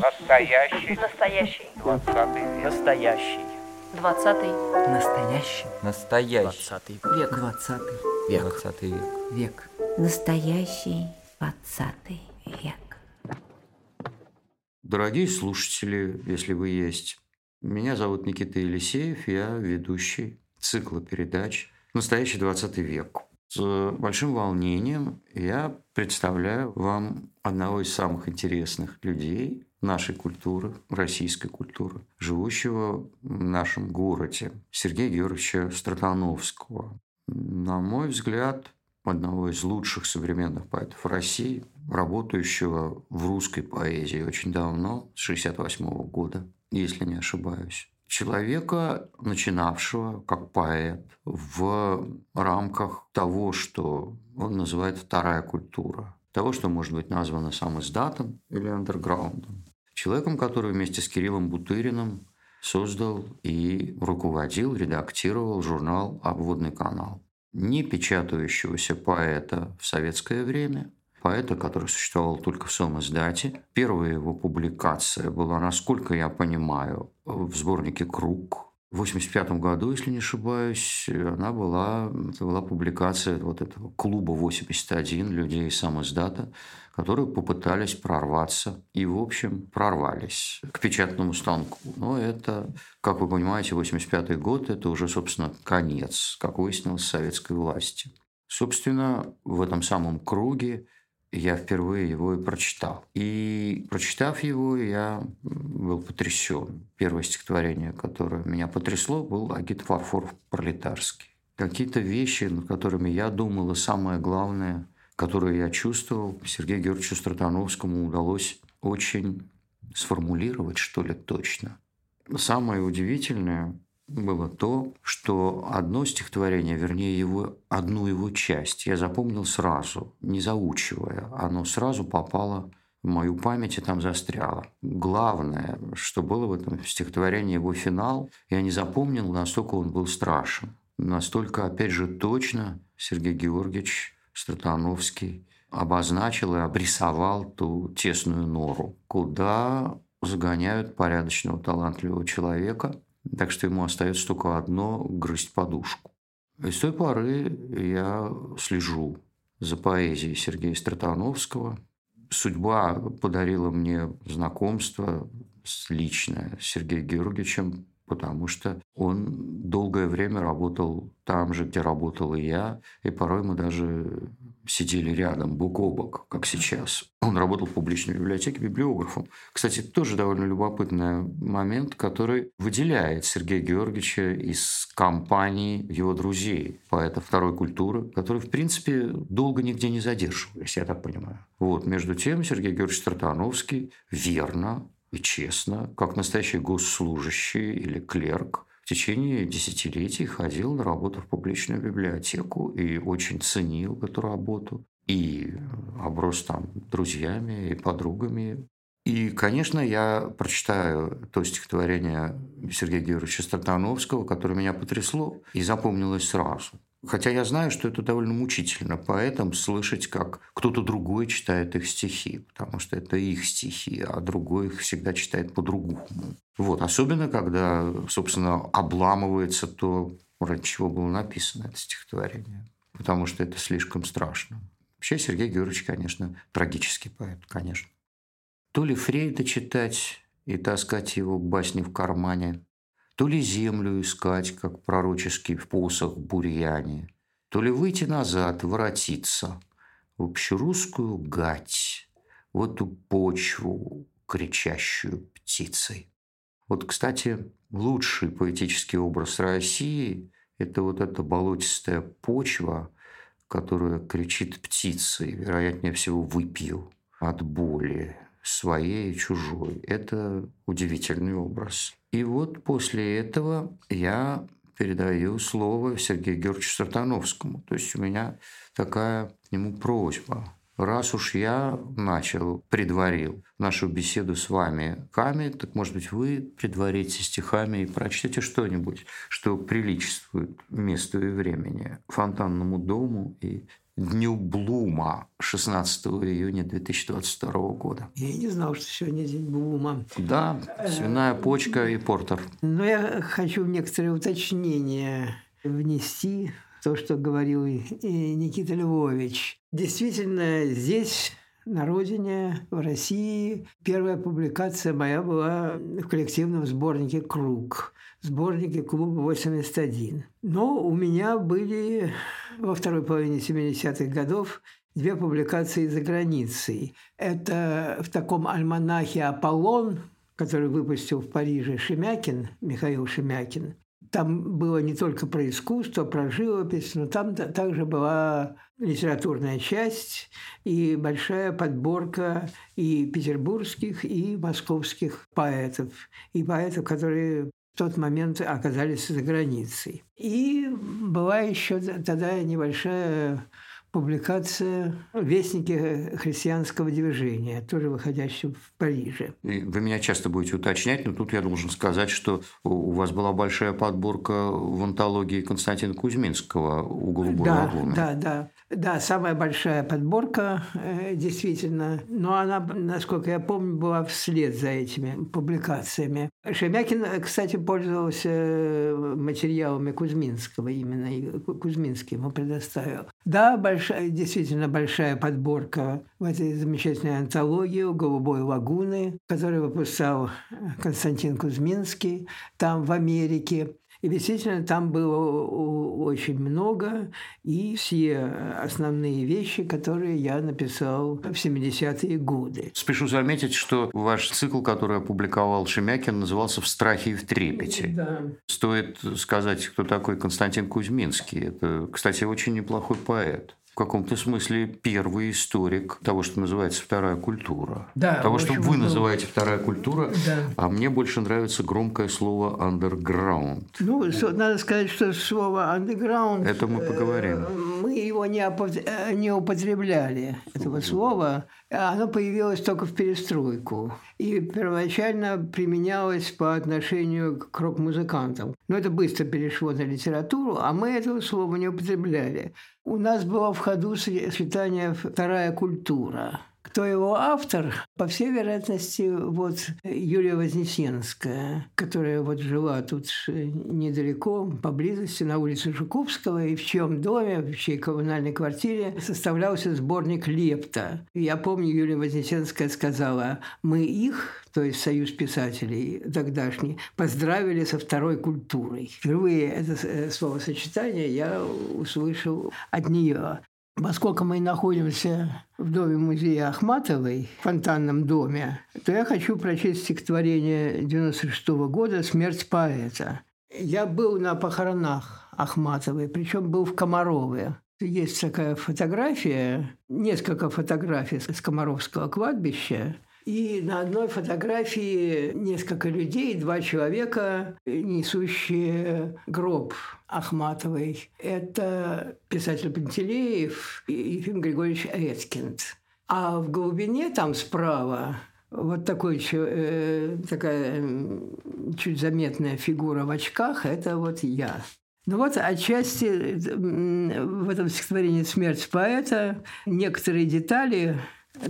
Настоящий. Настоящий. Двадцатый век. Настоящий. Двадцатый. Настоящий. Настоящий. Двадцатый век. Двадцатый Век. Двадцатый век. Век. Настоящий двадцатый век. Дорогие слушатели, если вы есть, меня зовут Никита Елисеев, я ведущий цикла передач «Настоящий 20 век». С большим волнением я представляю вам одного из самых интересных людей нашей культуры, российской культуры, живущего в нашем городе, Сергея Георгиевича Стратановского. На мой взгляд, одного из лучших современных поэтов России, работающего в русской поэзии очень давно, с 68 года, если не ошибаюсь. Человека, начинавшего как поэт в рамках того, что он называет вторая культура, того, что может быть названо сам издатом или андерграундом. Человеком, который вместе с Кириллом Бутыриным создал и руководил, редактировал журнал «Обводный канал» не печатающегося поэта в советское время, поэта, который существовал только в своем издате. Первая его публикация была, насколько я понимаю, в сборнике «Круг». В 1985 году, если не ошибаюсь, она была, это была публикация вот этого клуба 81 людей из сам издата, которые попытались прорваться и, в общем, прорвались к печатному станку. Но это, как вы понимаете, 85 год – это уже, собственно, конец, как выяснилось, советской власти. Собственно, в этом самом круге я впервые его и прочитал. И прочитав его, я был потрясен. Первое стихотворение, которое меня потрясло, был «Агит Фарфор пролетарский». Какие-то вещи, над которыми я думал, и самое главное, которое я чувствовал, Сергею Георгиевичу Стратановскому удалось очень сформулировать, что ли, точно. Самое удивительное было то, что одно стихотворение, вернее, его, одну его часть я запомнил сразу, не заучивая. Оно сразу попало в мою память и там застряло. Главное, что было в этом стихотворении его финал, я не запомнил, настолько он был страшен. Настолько, опять же, точно Сергей Георгиевич Стратановский обозначил и обрисовал ту тесную нору, куда загоняют порядочного, талантливого человека – так что ему остается только одно – грызть подушку. И с той поры я слежу за поэзией Сергея Стратановского. Судьба подарила мне знакомство личное с Сергеем Георгиевичем, потому что он долгое время работал там же, где работал и я, и порой мы даже сидели рядом, бок о бок, как сейчас. Он работал в публичной библиотеке библиографом. Кстати, тоже довольно любопытный момент, который выделяет Сергея Георгиевича из компании его друзей, поэта второй культуры, которые, в принципе, долго нигде не задерживались, я так понимаю. Вот, между тем, Сергей Георгиевич Стратановский верно и честно, как настоящий госслужащий или клерк, в течение десятилетий ходил на работу в публичную библиотеку и очень ценил эту работу. И оброс там друзьями и подругами. И, конечно, я прочитаю то стихотворение Сергея Георгиевича Стратановского, которое меня потрясло и запомнилось сразу. Хотя я знаю, что это довольно мучительно поэтам слышать, как кто-то другой читает их стихи, потому что это их стихи, а другой их всегда читает по-другому. Вот. Особенно, когда, собственно, обламывается то, ради чего было написано это стихотворение. Потому что это слишком страшно. Вообще Сергей Георгиевич, конечно, трагический поэт, конечно. То ли Фрейда читать и таскать его басни в кармане, то ли землю искать, как пророческий посох бурьяне, то ли выйти назад, воротиться в общерусскую гать, в эту почву, кричащую птицей. Вот, кстати, лучший поэтический образ России – это вот эта болотистая почва, которая кричит птицей, вероятнее всего, выпью от боли своей и чужой. Это удивительный образ. И вот после этого я передаю слово Сергею Георгиевичу Сартановскому. То есть у меня такая к нему просьба. Раз уж я начал, предварил нашу беседу с вами Ками, так, может быть, вы предварите стихами и прочтете что-нибудь, что приличествует месту и времени, фонтанному дому и Дню Блума 16 июня 2022 года. Я не знал, что сегодня День Блума. Да, свиная почка и портер. Но я хочу некоторые уточнения внести то, что говорил Никита Львович. Действительно, здесь на родине, в России. Первая публикация моя была в коллективном сборнике «Круг», сборнике клуба 81. Но у меня были во второй половине 70-х годов две публикации за границей. Это в таком альманахе «Аполлон», который выпустил в Париже Шемякин, Михаил Шемякин, там было не только про искусство, про живопись, но там также была литературная часть и большая подборка и петербургских, и московских поэтов, и поэтов, которые в тот момент оказались за границей. И была еще тогда небольшая публикация «Вестники христианского движения», тоже выходящего в Париже. Вы меня часто будете уточнять, но тут я должен сказать, что у вас была большая подборка в антологии Константина Кузьминского «У голубой да, лагуны». Да, да. Да, самая большая подборка, э, действительно. Но она, насколько я помню, была вслед за этими публикациями. Шемякин, кстати, пользовался э, материалами Кузьминского именно, Кузьминский ему предоставил. Да, большая, действительно большая подборка в этой замечательной антологии «Голубой лагуны», которую выпускал Константин Кузьминский там в Америке. И действительно, там было очень много, и все основные вещи, которые я написал в 70-е годы. Спешу заметить, что ваш цикл, который опубликовал Шемякин, назывался «В страхе и в трепете». Да. Стоит сказать, кто такой Константин Кузьминский. Это, кстати, очень неплохой поэт в каком-то смысле первый историк того, что называется вторая культура. Да, того, что вы ну, называете вторая культура, да. а мне больше нравится громкое слово underground. Ну, надо сказать, что слово underground. Это мы поговорим. Э, мы его не, э, не употребляли, этого слова. Оно появилось только в перестройку. И первоначально применялось по отношению к рок-музыкантам. Но это быстро перешло на литературу, а мы этого слова не употребляли. У нас было в ходу сочетание «вторая культура». Кто его автор? По всей вероятности, вот Юлия Вознесенская, которая вот жила тут недалеко, поблизости, на улице Жуковского, и в чьем доме, в чьей коммунальной квартире составлялся сборник «Лепта». Я помню, Юлия Вознесенская сказала, мы их, то есть Союз писателей тогдашний, поздравили со второй культурой. Впервые это э, словосочетание я услышал от нее. Поскольку мы находимся в доме музея Ахматовой, в фонтанном доме, то я хочу прочесть стихотворение 96 -го года «Смерть поэта». Я был на похоронах Ахматовой, причем был в Комарове. Есть такая фотография, несколько фотографий с Комаровского кладбища, и на одной фотографии несколько людей, два человека, несущие гроб Ахматовой. Это писатель Пантелеев и Ефим Григорьевич Эткинд. А в глубине там справа вот такой, э, такая чуть заметная фигура в очках – это вот я. Ну вот отчасти в этом стихотворении «Смерть поэта» некоторые детали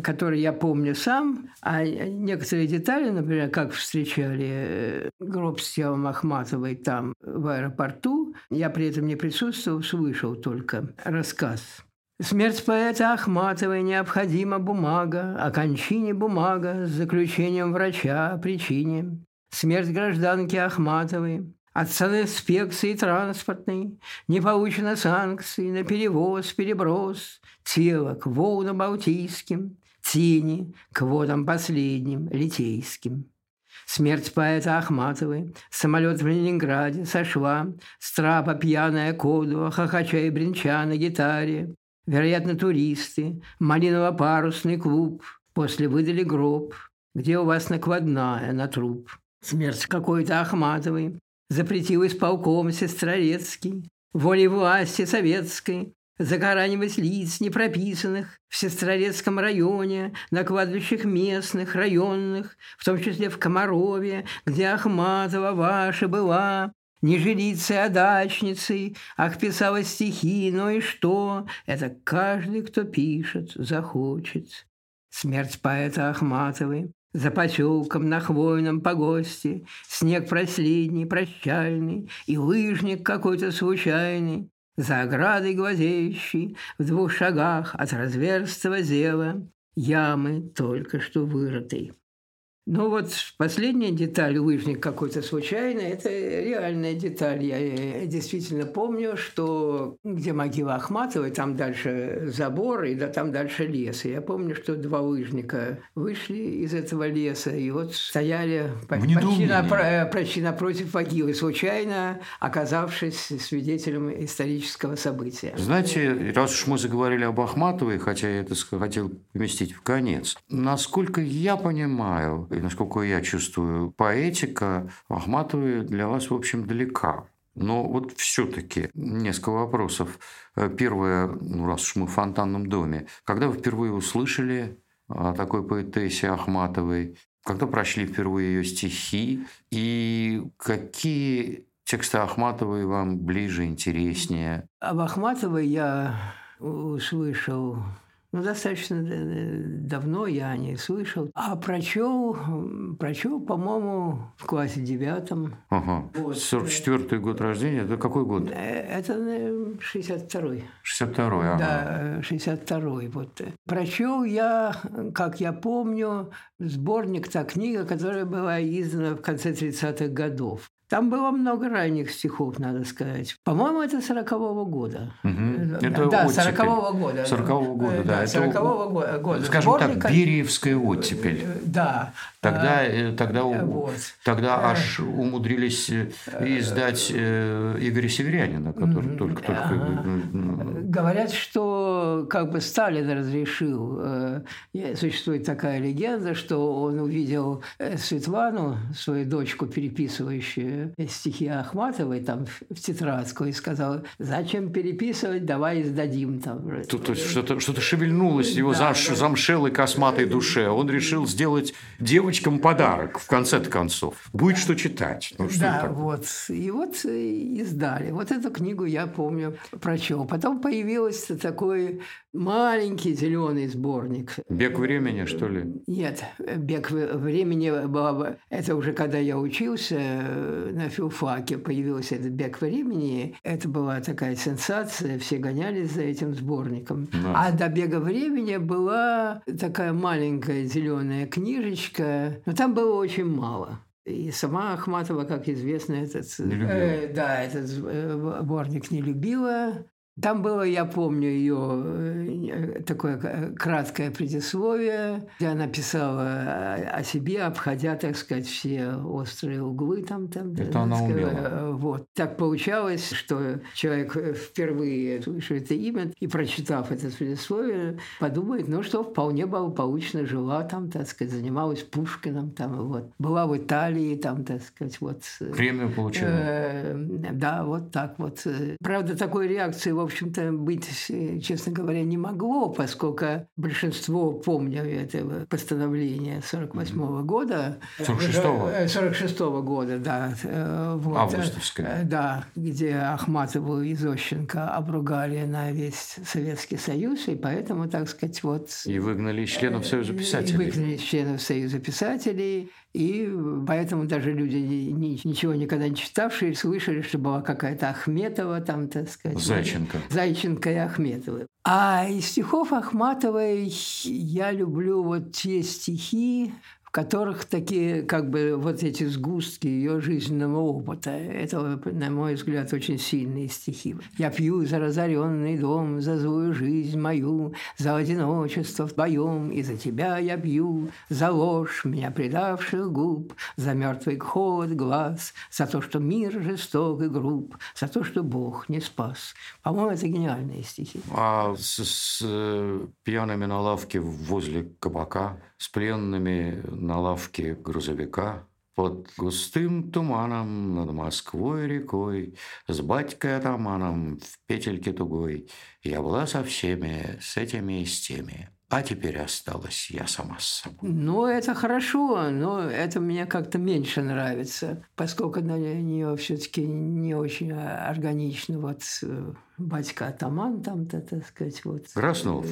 который я помню сам, а некоторые детали, например, как встречали э, гроб с телом Ахматовой там в аэропорту, я при этом не присутствовал, слышал только рассказ. Смерть поэта Ахматовой необходима бумага, о кончине бумага с заключением врача о причине. Смерть гражданки Ахматовой от санинспекции транспортной не получено санкций на перевоз, переброс тела к волнам балтийским, тени к водам последним, литейским. Смерть поэта Ахматовой, самолет в Ленинграде сошла, страпа пьяная кодова, хохоча и бренча на гитаре. Вероятно, туристы, малиново-парусный клуб, после выдали гроб, где у вас накладная на труп. Смерть какой-то Ахматовой, запретил исполком Сестрорецкий, волей власти советской, закаранивать лиц непрописанных в Сестрорецком районе, на кладбищах местных, районных, в том числе в Комарове, где Ахматова ваша была, не жилицей, а дачницей. Ах, писала стихи, ну и что? Это каждый, кто пишет, захочет. Смерть поэта Ахматовой за поселком на хвойном погосте Снег последний, прощальный, И лыжник какой-то случайный, За оградой глазеющий, В двух шагах от разверстого зева Ямы только что вырытой. Ну вот последняя деталь, лыжник какой-то случайный, это реальная деталь. Я действительно помню, что где могила Ахматовой, там дальше забор, и да, там дальше лес. И я помню, что два лыжника вышли из этого леса, и вот стояли почти, на, почти напротив могилы, случайно оказавшись свидетелем исторического события. Знаете, раз уж мы заговорили об Ахматовой, хотя я это хотел поместить в конец, насколько я понимаю, насколько я чувствую, поэтика Ахматовой для вас, в общем, далека. Но вот все-таки несколько вопросов. Первое, ну, раз уж мы в фонтанном доме. Когда вы впервые услышали о такой поэтессе Ахматовой? Когда прочли впервые ее стихи? И какие тексты Ахматовой вам ближе, интереснее? Об Ахматовой я услышал ну, достаточно давно я не слышал. А прочел, прочел, по-моему, в классе девятом. Ага. Вот. 44-й год рождения. Это какой год? Э, это 62-й. 62-й, ага. Да, 62-й. Вот. Прочел я, как я помню, сборник, та книга, которая была издана в конце 30-х годов. Там было много ранних стихов, надо сказать. По-моему, это 40-го года. Угу. Это да, 40-го года. 40-го года, да. да 40-го это, года. Скажем Сборника... так, Бериевская оттепель. Э, да. Тогда, а, тогда, вот. тогда аж умудрились издать Игоря Северянина, который только-только... Говорят, что как бы Сталин разрешил. Существует такая легенда, что он увидел Светлану, свою дочку, переписывающую стихи Ахматовой там в тетрадку и сказал, зачем переписывать, давай издадим там. Тут, то есть что-то, что-то шевельнулось его да, зам, да. замшелой косматой душе. Он решил сделать девочкам подарок в конце концов. Будет что читать. Ну, что да, вот. И вот издали. Вот эту книгу я помню, прочел. Потом появился такой маленький зеленый сборник. Бег времени, что ли? Нет, бег времени было это уже когда я учился на филфаке появился этот бег времени. Это была такая сенсация, все гонялись за этим сборником. Да. А до бега времени была такая маленькая зеленая книжечка, но там было очень мало. И сама Ахматова, как известно, этот, э, да, этот э, сборник не любила. Там было, я помню, ее э, такое краткое предисловие, где она писала о себе, обходя, так сказать, все острые углы там. там Это да, она сказать, умела. Вот. Так получалось, что человек впервые слышит это имя и, прочитав это предисловие, подумает, ну что, вполне благополучно жила там, так сказать, занималась Пушкиным, там, вот. Была в Италии, там, так сказать, вот. Премию получила. Э, да, вот так вот. Правда, такой реакции в общем-то, быть, честно говоря, не могло, поскольку большинство, помню этого постановления 48 -го года. 46-го? 46-го года, да. Э, вот, Августовское. Э, да, где Ахматову и Зощенко обругали на весь Советский Союз, и поэтому, так сказать, вот... И выгнали из членов Союза писателей. И выгнали из членов Союза писателей. И поэтому даже люди, ничего никогда не читавшие, слышали, что была какая-то Ахметова, там, так сказать. Зайченко. Зайченко и Ахметова. А из стихов Ахматовой я люблю вот те стихи, которых такие, как бы, вот эти сгустки ее жизненного опыта. Это, на мой взгляд, очень сильные стихи. «Я пью за разоренный дом, за злую жизнь мою, за одиночество вдвоем, и за тебя я пью, за ложь меня предавших губ, за мертвый холод глаз, за то, что мир жесток и груб, за то, что Бог не спас». По-моему, это гениальные стихи. А с, с э, пьяными на лавке возле кабака – с пленными на лавке грузовика под густым туманом над Москвой рекой, С батькой-атаманом в петельке тугой, Я была со всеми, с этими и с теми. А теперь осталась я сама с собой. Ну, это хорошо, но это мне как-то меньше нравится, поскольку на нее все-таки не очень органично. Вот э, батька Атаман там-то, так сказать, вот. Краснов,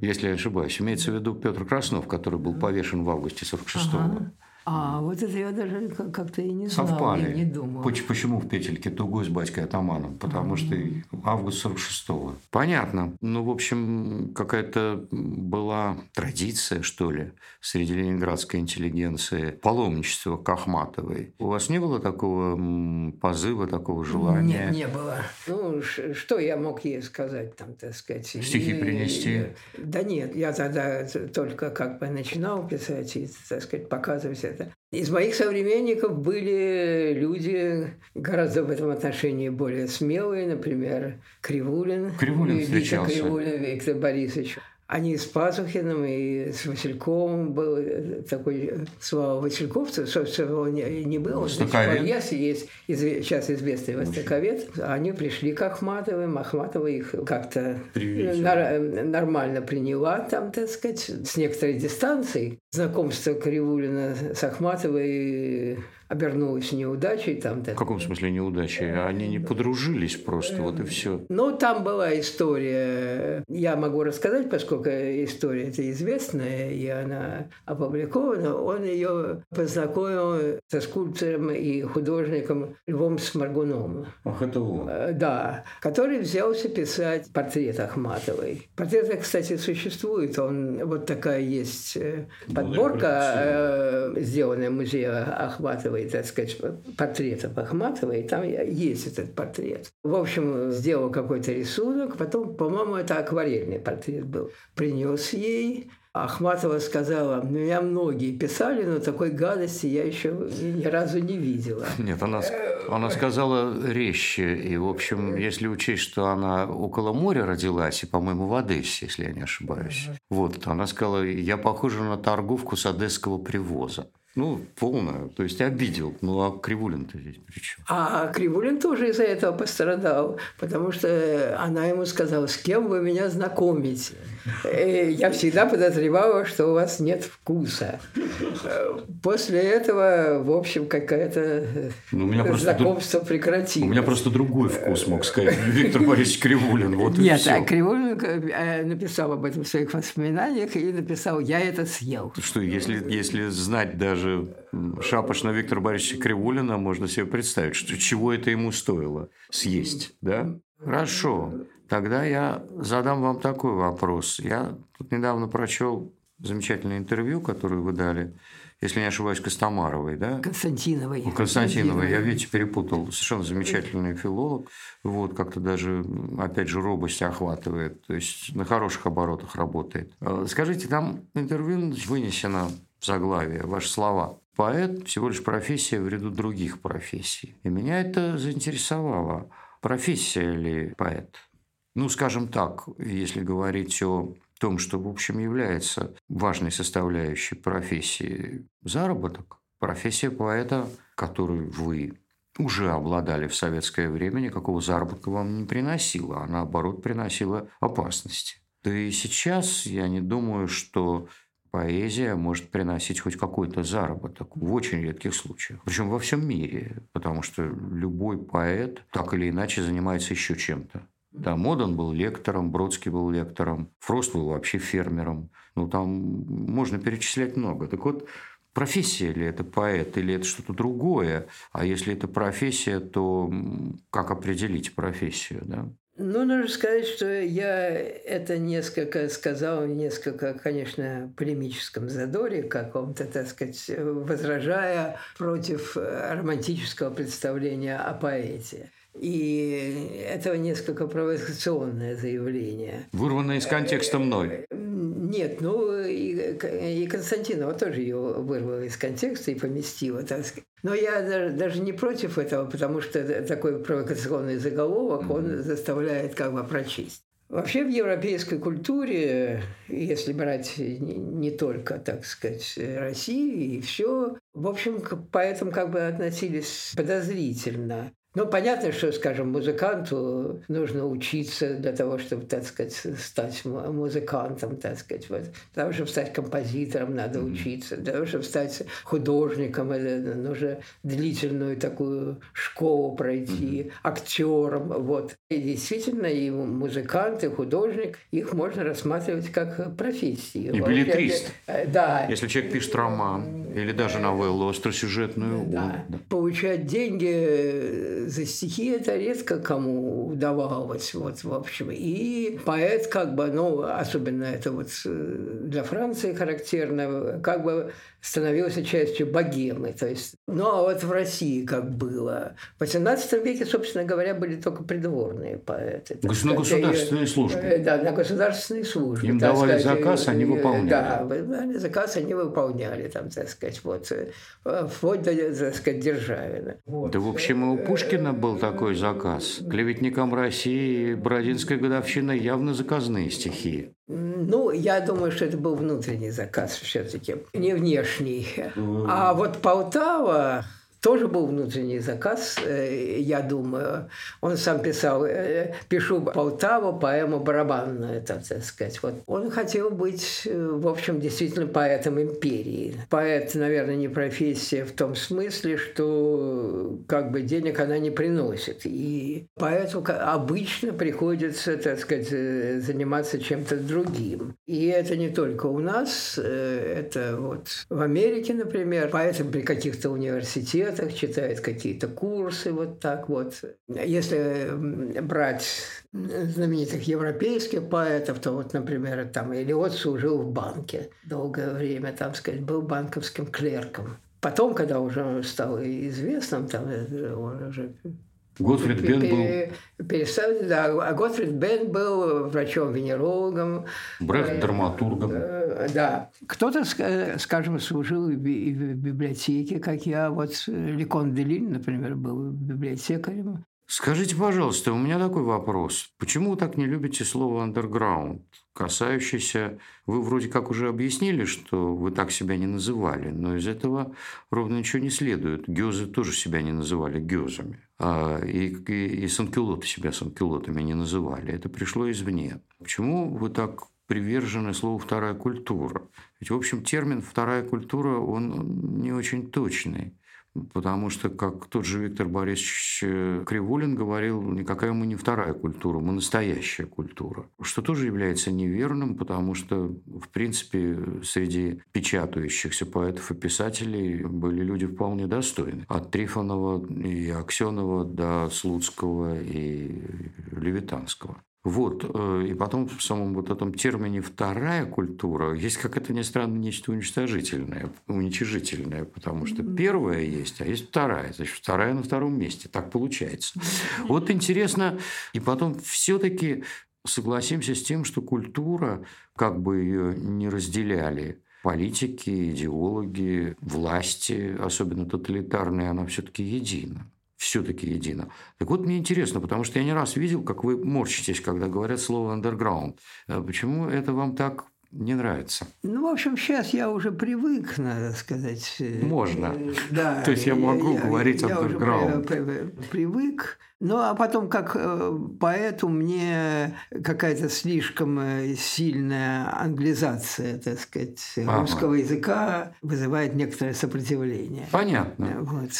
если я ошибаюсь, имеется в виду Петр Краснов, который был повешен в августе 46-го. Ага. А, вот это я даже как-то и не знал, Совпали. я не думал. Почему в Петельке тугой с батькой Атаманом? Потому а -а -а. что август 46-го. Понятно. Ну, в общем, какая-то была традиция, что ли, среди ленинградской интеллигенции паломничество к Ахматовой. У вас не было такого позыва, такого желания? Нет, не было. Ну, что я мог ей сказать, там, так сказать? Стихи и, принести? Да нет, я тогда только как бы начинал писать и, так сказать, показывать это. Из моих современников были люди гораздо в этом отношении более смелые, например, Кривулин. Кривулин встречался. Кривулин Виктор Борисович. Они с Пазухиным и с Васильковым был такой Слава Васильков, собственно, он не был. Он есть, есть сейчас известный востоковед. Они пришли к Ахматовым. Ахматова их как-то нар- нормально приняла там, так сказать, с некоторой дистанцией. Знакомство Кривулина с Ахматовой обернулось неудачей. Там, В каком смысле неудачей? Они не подружились просто, вот и все. Ну, там была история, я могу рассказать, поскольку история это известная, и она опубликована. Он ее познакомил со скульптором и художником Львом Сморгуном. Ах, это он. Э, да, который взялся писать портрет Ахматовой. Портрет, кстати, существует. Он, вот такая есть э, подборка, э, сделанная музеем Ахматовой Ахматовой, так сказать, портретов Ахматовой, и там есть этот портрет. В общем, сделал какой-то рисунок, потом, по-моему, это акварельный портрет был. Принес ей, Ахматова сказала, ну, меня многие писали, но такой гадости я еще ни, ни разу не видела. Нет, она, она сказала резче. И, в общем, если учесть, что она около моря родилась, и, по-моему, в Одессе, если я не ошибаюсь, вот, она сказала, я похожа на торговку с одесского привоза. Ну, полно. То есть обидел. Ну, а Кривулин-то здесь при чем? А Кривулин тоже из-за этого пострадал, потому что она ему сказала, с кем вы меня знакомите. И я всегда подозревала, что у вас нет вкуса. После этого, в общем, какая-то ну, у меня знакомство просто, прекратилось. У меня просто другой вкус, мог сказать, Виктор Борисович Кривулин. Вот нет, а Кривулин э, написал об этом в своих воспоминаниях и написал «Я это съел». Что, если, если знать даже даже шапошно Виктора Борисовича Кривулина можно себе представить, что чего это ему стоило съесть, да? Хорошо, тогда я задам вам такой вопрос. Я тут недавно прочел замечательное интервью, которое вы дали, если не ошибаюсь, Костомаровой, да? Константиновой. Константиновой. Я, видите, перепутал. Совершенно замечательный филолог. Вот, как-то даже, опять же, робость охватывает. То есть, на хороших оборотах работает. А, скажите, там интервью вынесено заглавие, ваши слова. Поэт – всего лишь профессия в ряду других профессий. И меня это заинтересовало. Профессия ли поэт? Ну, скажем так, если говорить о том, что, в общем, является важной составляющей профессии заработок, профессия поэта, которую вы уже обладали в советское время, никакого заработка вам не приносила, а наоборот приносила опасности. Да и сейчас я не думаю, что поэзия может приносить хоть какой-то заработок в очень редких случаях. Причем во всем мире, потому что любой поэт так или иначе занимается еще чем-то. Да, Модан был лектором, Бродский был лектором, Фрост был вообще фермером. Ну, там можно перечислять много. Так вот, профессия ли это поэт или это что-то другое? А если это профессия, то как определить профессию? Да? Ну, нужно сказать, что я это несколько сказал, несколько, конечно, полемическом задоре каком-то, так сказать, возражая против романтического представления о поэте. И это несколько провокационное заявление. Вырванное из контекста мной. Нет, ну и, и Константинова тоже ее вырвала из контекста и поместила, так сказать. Но я даже, даже не против этого, потому что такой провокационный заголовок, он заставляет как бы прочесть. Вообще в европейской культуре, если брать не только, так сказать, Россию и все, в общем, к поэтам как бы относились подозрительно. Ну, понятно, что, скажем, музыканту нужно учиться для того, чтобы, так сказать, стать музыкантом, так сказать. Вот. Для того, чтобы стать композитором, надо mm-hmm. учиться. Для того, чтобы стать художником, нужно длительную такую школу пройти, mm-hmm. актером. Вот. И действительно, и музыкант, и художник, их можно рассматривать как профессии. И билетрист. Э, да. Если человек пишет роман или даже новеллу остросюжетную. Да. да. Получать деньги за стихи это редко кому удавалось, вот, в общем. И поэт как бы, ну, особенно это вот э, для Франции характерно, как бы становился частью богемы. То есть, ну, а вот в России как было. В XVIII веке, собственно говоря, были только придворные поэты. На государственные службы. Э, да, на государственные службы. Им давали сказать, заказ, они выполняли. Да, заказ, они выполняли, там, так сказать, вот, э, вплоть до, так сказать, Державина. Вот. Да, в общем, и у Пушкина был такой заказ. Клеветникам России Бородинская годовщина явно заказные стихи. Ну, я думаю, что это был внутренний заказ все-таки, не внешний. А вот Полтава, тоже был внутренний заказ, э, я думаю. Он сам писал, э, пишу Полтаву, поэму барабанную, так сказать. Вот. Он хотел быть, э, в общем, действительно поэтом империи. Поэт, наверное, не профессия в том смысле, что как бы денег она не приносит. И поэту обычно приходится, так сказать, заниматься чем-то другим. И это не только у нас, это вот в Америке, например, поэтам при каких-то университетах университетах, читает какие-то курсы, вот так вот. Если брать знаменитых европейских поэтов, то вот, например, там Элиот служил в банке долгое время, там, сказать, был банковским клерком. Потом, когда уже стал известным, там, э, он уже Готфрид Бен был... Переставили, да. А Готфрид Бен был врачом-венерологом. Брехт э, драматургом. Э, да. Кто-то, скажем, служил и в библиотеке, как я. Вот Лекон Делин, например, был библиотекарем. Скажите, пожалуйста, у меня такой вопрос. Почему вы так не любите слово «андерграунд», касающийся... Вы вроде как уже объяснили, что вы так себя не называли, но из этого ровно ничего не следует. Гёзы тоже себя не называли гёзами. А, и, и, и санкюлоты себя санкюлотами не называли. Это пришло извне. Почему вы так привержены слову «вторая культура»? Ведь, в общем, термин «вторая культура», он не очень точный. Потому что, как тот же Виктор Борисович э, Кривулин говорил, никакая мы не вторая культура, мы настоящая культура. Что тоже является неверным, потому что, в принципе, среди печатающихся поэтов и писателей были люди вполне достойны. От Трифонова и Аксенова до Слуцкого и Левитанского. Вот. Э, и потом в самом вот этом термине «вторая культура» есть, как это ни странно, нечто уничтожительное, уничижительное, потому что первая есть, а есть вторая. Значит, вторая на втором месте. Так получается. Вот интересно. И потом все таки согласимся с тем, что культура, как бы ее не разделяли, политики, идеологи, власти, особенно тоталитарные, она все-таки едина все-таки едино. Так вот, мне интересно, потому что я не раз видел, как вы морщитесь, когда говорят слово «underground». А почему это вам так не нравится? Ну, в общем, сейчас я уже привык, надо сказать. Можно. Да. То есть я могу я, говорить я, underground. Я уже привык. Ну, а потом, как э, поэту, мне какая-то слишком э, сильная англизация, так сказать, ага. русского языка вызывает некоторое сопротивление. Понятно. Вот.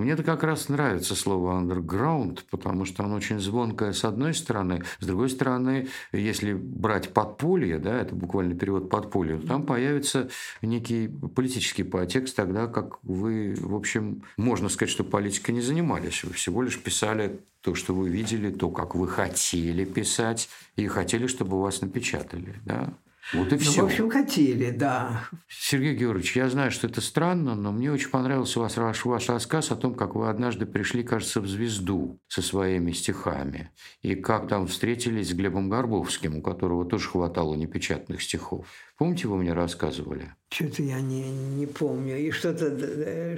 Мне-то как раз нравится слово underground, потому что оно очень звонкое с одной стороны. С другой стороны, если брать подполье, да, это буквально перевод подполье, то там появится некий политический подтекст тогда, как вы, в общем, можно сказать, что политикой не занимались. Вы всего лишь писали то, что вы видели, то, как вы хотели писать, и хотели, чтобы вас напечатали. Да? Вот и все. Ну, в общем, хотели, да. Сергей Георгиевич, я знаю, что это странно, но мне очень понравился ваш, ваш, ваш рассказ о том, как вы однажды пришли, кажется, в «Звезду» со своими стихами. И как там встретились с Глебом Горбовским, у которого тоже хватало непечатных стихов. Помните, вы мне рассказывали? Что-то я не, не помню. И что-то,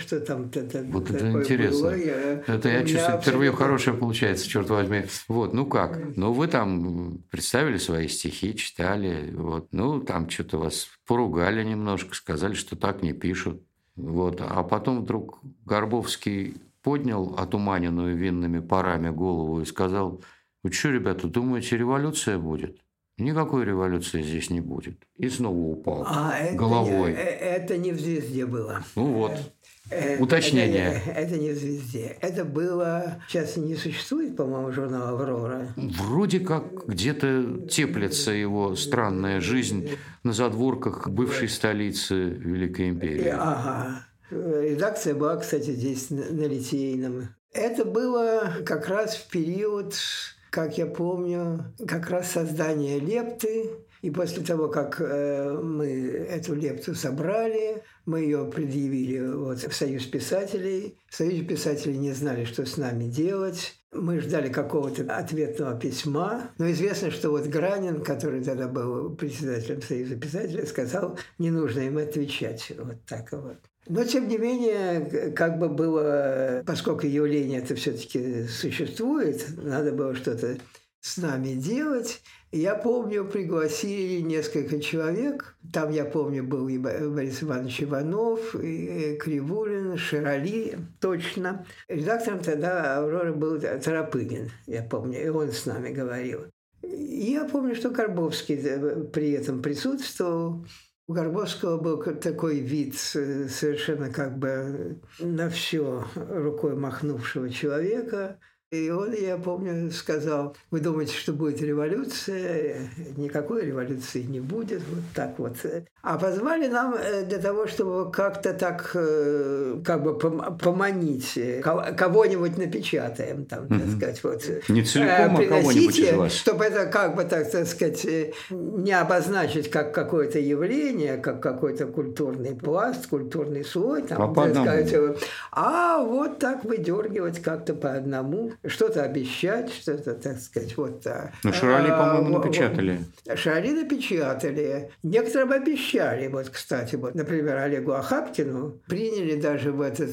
что там это, Вот это интересно. Было, я, это я чувствую, интервью хорошее получается, черт возьми. Вот, ну как? Ну вы там представили свои стихи, читали, вот. Ну там что-то вас поругали немножко, сказали, что так не пишут. Вот. А потом вдруг Горбовский поднял отуманенную винными парами голову и сказал, «Вы что, ребята, думаете, революция будет?» Никакой революции здесь не будет. И снова упал А это, головой. не- э, это не в «Звезде» было. Ну вот, Э, Уточнение. Это, это не в «Звезде». Это было... Сейчас не существует, по-моему, журнал «Аврора». вроде как где-то теплится его странная жизнь на задворках бывшей столицы Великой Империи. Ага. Редакция была, кстати, здесь на, на Литейном. Это было как раз в период, как я помню, как раз создания лепты. И после того, как э, мы эту лепту собрали, мы ее предъявили вот, в Союз писателей. В Союзе писателей не знали, что с нами делать. Мы ждали какого-то ответного письма. Но известно, что вот Гранин, который тогда был председателем Союза писателей, сказал, не нужно им отвечать. Вот так вот. Но, тем не менее, как бы было, поскольку явление это все-таки существует, надо было что-то с нами делать. Я помню, пригласили несколько человек. Там, я помню, был и Бо- Борис Иванович Иванов, и Кривулин, Широли, точно. Редактором тогда «Авроры» был Тарапыгин, я помню, и он с нами говорил. И я помню, что Карбовский э, при этом присутствовал. У Горбовского был такой вид э, совершенно как бы на все рукой махнувшего человека. И он, я помню, сказал, вы думаете, что будет революция? Никакой революции не будет. Вот так вот. А позвали нам э, для того, чтобы как-то так, э, как бы пом- поманить. э, кого- Кого-нибудь напечатаем, там, так сказать. Вот. Не целиком, а кого-нибудь из вас. Чтобы это как бы, так, так сказать, не обозначить как какое-то явление, как какой-то культурный пласт, культурный слой, там, А по так сказать, а вот так выдергивать как-то по одному, что-то обещать, что-то, так сказать, вот. а, Ну, Широли, а, по-моему, напечатали. Широли напечатали. Некоторым обещали, вот, кстати, вот, например, Олегу Ахапкину приняли даже в этот,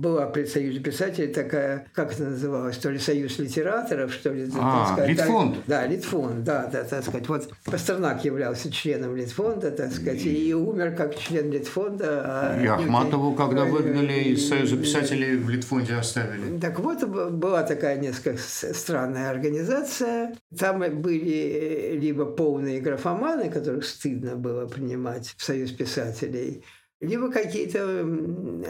была при Союзе писателей такая, как это называлось, то ли Союз литераторов, что ли. А, так сказать, Литфонд. так- да, Литфонд, да, да, так сказать. Вот Пастернак являлся членом Литфонда, так сказать, и умер как член Литфонда. а И Ахматову, когда Э, выгнали из Союза писателей, в Литфонде оставили. так вот, была такая несколько с- странная организация. Там были э, либо полные графоманы, которых стыдно было принимать в Союз писателей, либо какие-то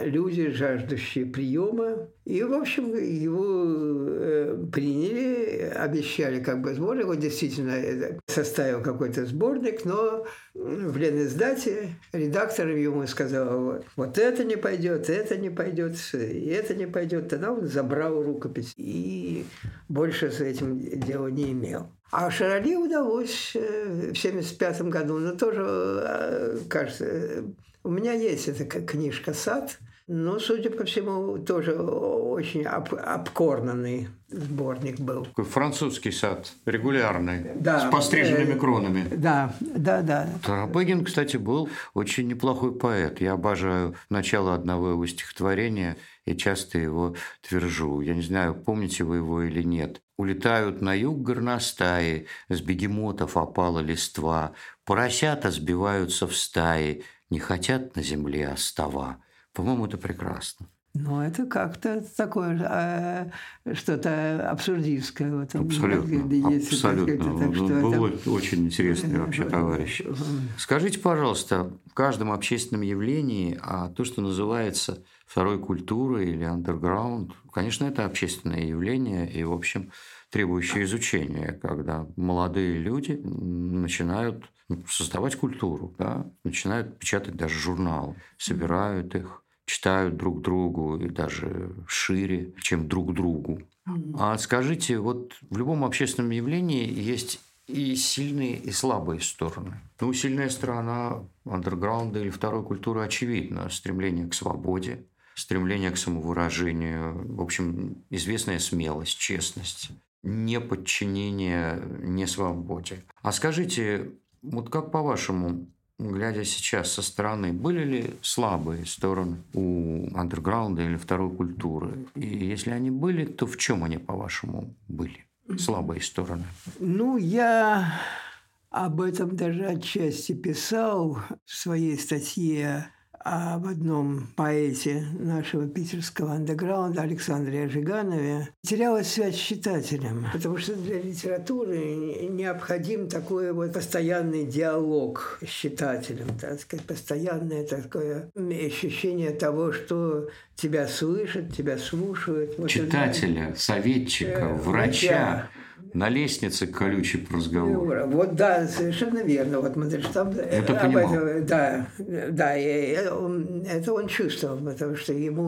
люди, жаждущие приема. И, в общем, его э, приняли, обещали как бы сборник. Он действительно это, составил какой-то сборник, но в Лениздате редактор ему сказал, вот, это не пойдет, это не пойдет, и это не пойдет. Тогда он забрал рукопись и больше с этим дела не имел. А Шароли удалось э, в 1975 году, но тоже, э, кажется, э, у меня есть эта книжка «Сад», но, судя по всему, тоже очень об- обкорнанный сборник был. Такой французский сад, регулярный, Да. с постриженными Э, кронами. Да, да, да. Тарапыгин, кстати, был очень неплохой поэт. Я обожаю начало одного его стихотворения и часто его твержу. Я не знаю, помните вы его или нет. Улетают на юг горностаи, с бегемотов опала листва, поросята сбиваются в стаи, не хотят на земле остова. По-моему, это прекрасно. Ну, это как-то такое э, что-то абсурдистское в этом. Абсолютно. есть, абсолютно. сказать, так что Он был это- очень интересный вообще товарищ. Скажите, пожалуйста, в каждом общественном явлении, а то, что называется второй культурой или андерграунд, конечно, это общественное явление и, в общем, требующее изучения, когда молодые люди начинают создавать культуру, да, начинают печатать даже журналы, собирают их, читают друг другу и даже шире, чем друг другу. А скажите, вот в любом общественном явлении есть и сильные, и слабые стороны. Ну, сильная сторона андерграунда или второй культуры очевидна. Стремление к свободе, стремление к самовыражению, в общем, известная смелость, честность, неподчинение несвободе. А скажите, вот как по-вашему, глядя сейчас со стороны, были ли слабые стороны у андерграунда или второй культуры? И если они были, то в чем они, по-вашему, были? Слабые стороны. Ну, я об этом даже отчасти писал в своей статье об одном поэте нашего питерского андеграунда Александре Ожиганове терялась связь с читателем, потому что для литературы необходим такой вот постоянный диалог с читателем, так сказать, постоянное такое ощущение того, что тебя слышат, тебя слушают. Читателя, советчика, э, врача на лестнице колючий разговор. Вот да, совершенно верно. Вот Мандельштам это понимал. Этом, да, да, это он чувствовал, потому что ему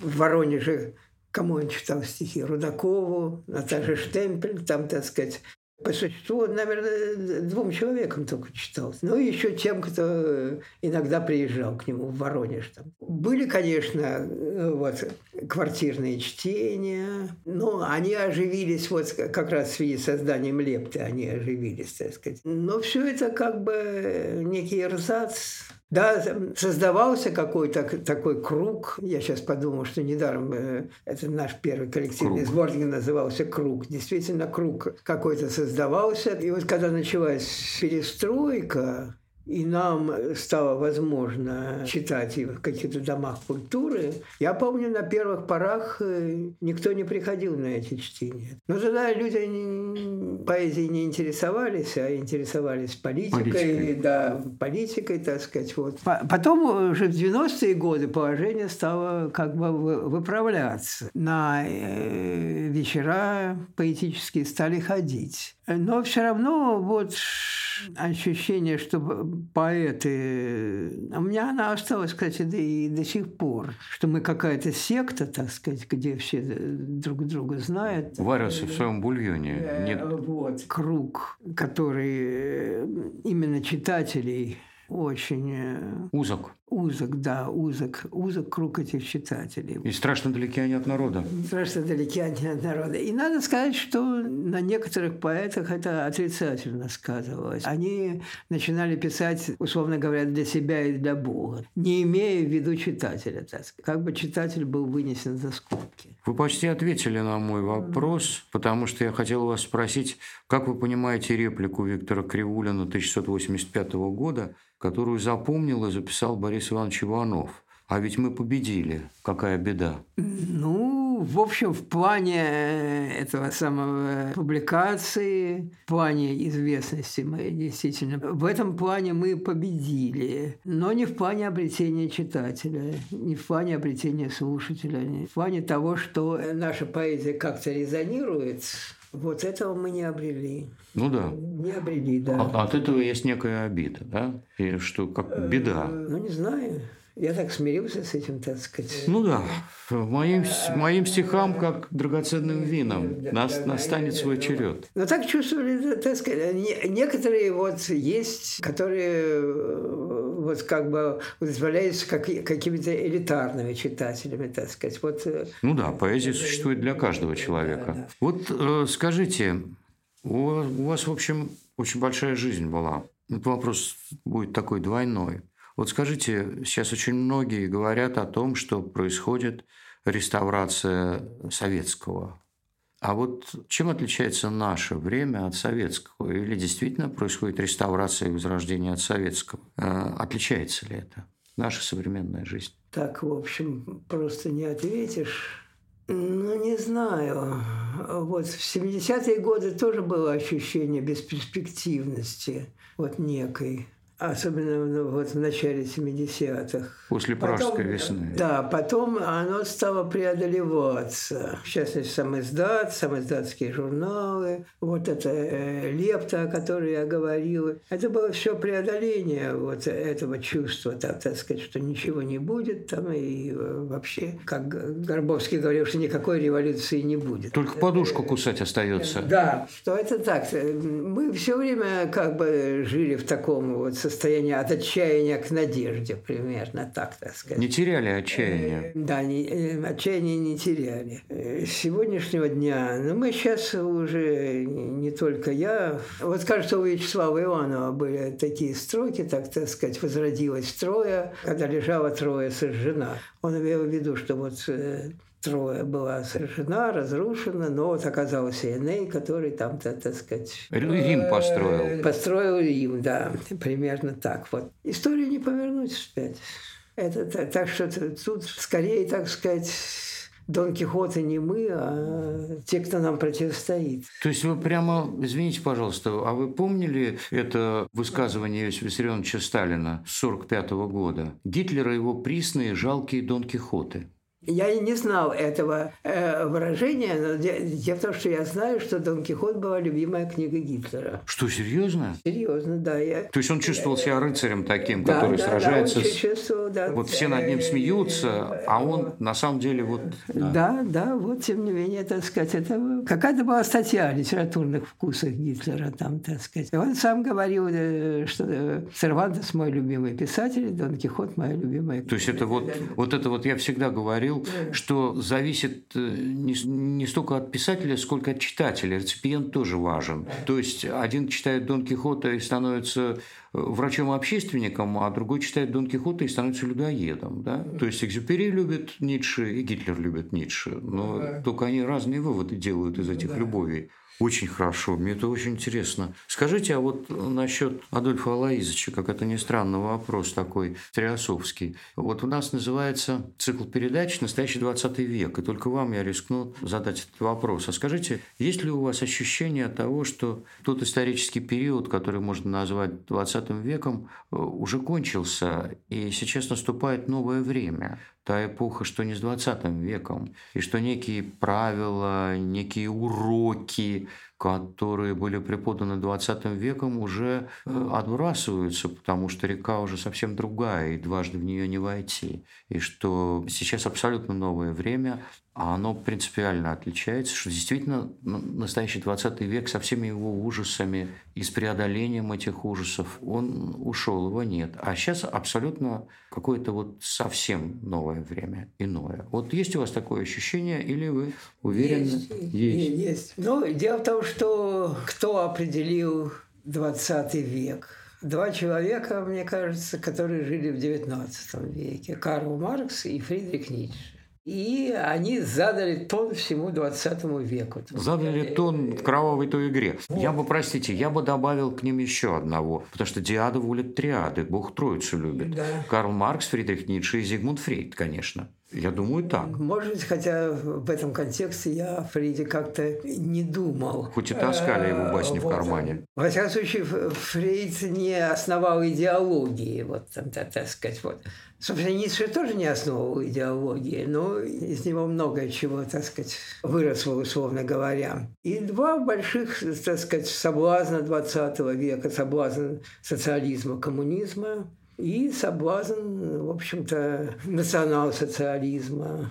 в Воронеже кому он читал стихи? Рудакову, Наташе Штемпель, там, так сказать, по существу, наверное, двум человекам только читал. Ну, еще тем, кто иногда приезжал к нему в Воронеж. Там. Были, конечно, вот, квартирные чтения, но они оживились вот как раз в связи с созданием Лепты, они оживились, так сказать. Но все это как бы некий эрзац, да, создавался какой-то такой круг. Я сейчас подумал, что недаром э, это наш первый коллективный круг. сборник назывался «Круг». Действительно, круг какой-то создавался. И вот когда началась перестройка, и нам стало возможно читать в каких-то домах культуры. Я помню, на первых порах э, никто не приходил на эти чтения. Но тогда люди поэзией не интересовались, а интересовались политикой, политикой. да, политикой, так сказать. Вот. Потом уже в 90-е годы положение стало как бы выправляться. На э, вечера поэтические стали ходить. Но все равно вот ощущение, что поэты... У меня она осталась, кстати, да и до сих пор, что мы какая-то секта, так сказать, где все друг друга знают. Варятся в своем бульоне. Э, Нет. Вот. Круг, который именно читателей очень... Э, узок. Узок, да, узок. Узок круг этих читателей. И страшно далеки они от народа. Страшно далеки они от народа. И надо сказать, что на некоторых поэтах это отрицательно сказывалось. Они начинали писать, условно говоря, для себя и для Бога, не имея в виду читателя. Так сказать. Как бы читатель был вынесен за скобки. Вы почти ответили на мой вопрос, потому что я хотел вас спросить, как вы понимаете реплику Виктора Кривулина 1685 года, которую запомнил и записал Борис Иванович Иванов. А ведь мы победили. Какая беда. Ну, в общем, в плане этого самого публикации, в плане известности мы действительно, в этом плане мы победили. Но не в плане обретения читателя, не в плане обретения слушателя, не в плане того, что наша поэзия как-то резонирует вот этого мы не обрели. Ну да. Не обрели, да. А, от этого есть некая обида, да? Или что, как беда? Э, ну, не знаю. Я так смирился с этим, так сказать. Ну да, моим, моим стихам, как драгоценным вином, нас, настанет свой черед. Но так чувствовали, так сказать, некоторые вот есть, которые вот как бы удовлетворяются как, какими-то элитарными читателями, так сказать. Вот, э, ну да, поэзия существует для каждого человека. Да, да. Вот э, скажите, у, у вас, в общем, очень большая жизнь была. Вот вопрос будет такой двойной. Вот скажите, сейчас очень многие говорят о том, что происходит реставрация советского. А вот чем отличается наше время от советского? Или действительно происходит реставрация и возрождение от советского? Э, отличается ли это? Наша современная жизнь? Так, в общем, просто не ответишь. Ну, не знаю. Вот в 70-е годы тоже было ощущение бесперспективности, вот некой. Особенно ну, вот в начале 70-х. После Пражской весны. Да, потом оно стало преодолеваться. В частности, самоиздат, самоиздатские журналы, вот это э, лепта, о которой я говорил. Это было все преодоление вот этого чувства, так, так сказать, что ничего не будет там, и э, вообще, как Горбовский говорил, что никакой революции не будет. Только подушку кусать остается. Да, что это так. Мы все время как бы жили в таком вот состояние от отчаяния к надежде, примерно так, так сказать. Не теряли отчаяние? Э, да, не, э, отчаяние не теряли. С сегодняшнего дня, ну, мы сейчас уже не только я. Вот кажется, у Вячеслава Иванова были такие строки, так, так сказать, возродилась Троя, когда лежала Троя сожжена. Он имел в виду, что вот э, Троя была совершена, разрушена, но вот оказался Эней, который там, так, так сказать... Рим построил. Построил Рим, да, примерно так вот. Историю не повернуть вспять. Это, так что тут скорее, так сказать, Дон Кихота не мы, а те, кто нам противостоит. То есть вы прямо, извините, пожалуйста, а вы помнили это высказывание Иосифа Виссарионовича Сталина с 1945 года? Гитлер и его присные жалкие Дон Кихоты. Я и не знал этого э, выражения, но дело в том, что я знаю, что Дон Кихот была любимая книга Гитлера. Что, серьезно? Серьезно, да. Я... То есть он чувствовал себя рыцарем таким, да, который да, сражается да, с... чувствовал, да. Вот все над ним смеются, а он на самом деле вот... Да, да, да вот тем не менее, так сказать, это какая-то была статья о литературных вкусах Гитлера там, так сказать. Он сам говорил, э, что э, Сервантес мой любимый писатель, Дон Кихот моя любимая книга. То есть это вот, вот это вот я всегда говорил, говорил, что зависит э, не, не столько от писателя, сколько от читателя. Реципиент тоже важен. То есть один читает Дон Кихота и становится э, врачом-общественником, а другой читает Дон Кихота и становится людоедом. Да? То есть Экзюпери любит Ницше и Гитлер любит Ницше. Но да. только они разные выводы делают из этих да. любовей. Очень хорошо, мне это очень интересно. Скажите, а вот насчет Адольфа Алаизовича, как это ни странно, вопрос такой триосовский. Вот у нас называется цикл передач «Настоящий 20 век», и только вам я рискну задать этот вопрос. А скажите, есть ли у вас ощущение того, что тот исторический период, который можно назвать 20 веком, э, уже кончился, и сейчас наступает новое время? Та эпоха, что не с 20 веком, и что некие правила, некие уроки, которые были преподаны 20 веком, уже э, отбрасываются, потому что река уже совсем другая, и дважды в нее не войти. И что сейчас абсолютно новое время, а оно принципиально отличается, что действительно настоящий 20 век со всеми его ужасами и с преодолением этих ужасов, он ушел, его нет. А сейчас абсолютно какое-то вот совсем новое время, иное. Вот есть у вас такое ощущение или вы уверены? Есть. Есть. есть. Ну, дело в том, что кто определил 20 век? Два человека, мне кажется, которые жили в XIX веке. Карл Маркс и Фридрих Ницше. И они задали тон всему 20 веку. Задали тон в кровавой той игре. Вот. Я бы, простите, я бы добавил к ним еще одного, потому что диады волят триады, Бог Троицу любит. Да. Карл Маркс, Фридрих Ницше и Зигмунд Фрейд, конечно. Я думаю, так. Может быть, хотя в этом контексте я о Фрейде как-то не думал. Хоть и таскали его басни вот. в кармане. Во всяком случае, Фрейд не основал идеологии, вот, там, так сказать, вот. Собственно, Ницше тоже не основывал идеологии, но из него много чего, так сказать, выросло, условно говоря. И два больших, так сказать, соблазна 20 века, соблазн социализма, коммунизма и соблазн, в общем-то, национал-социализма,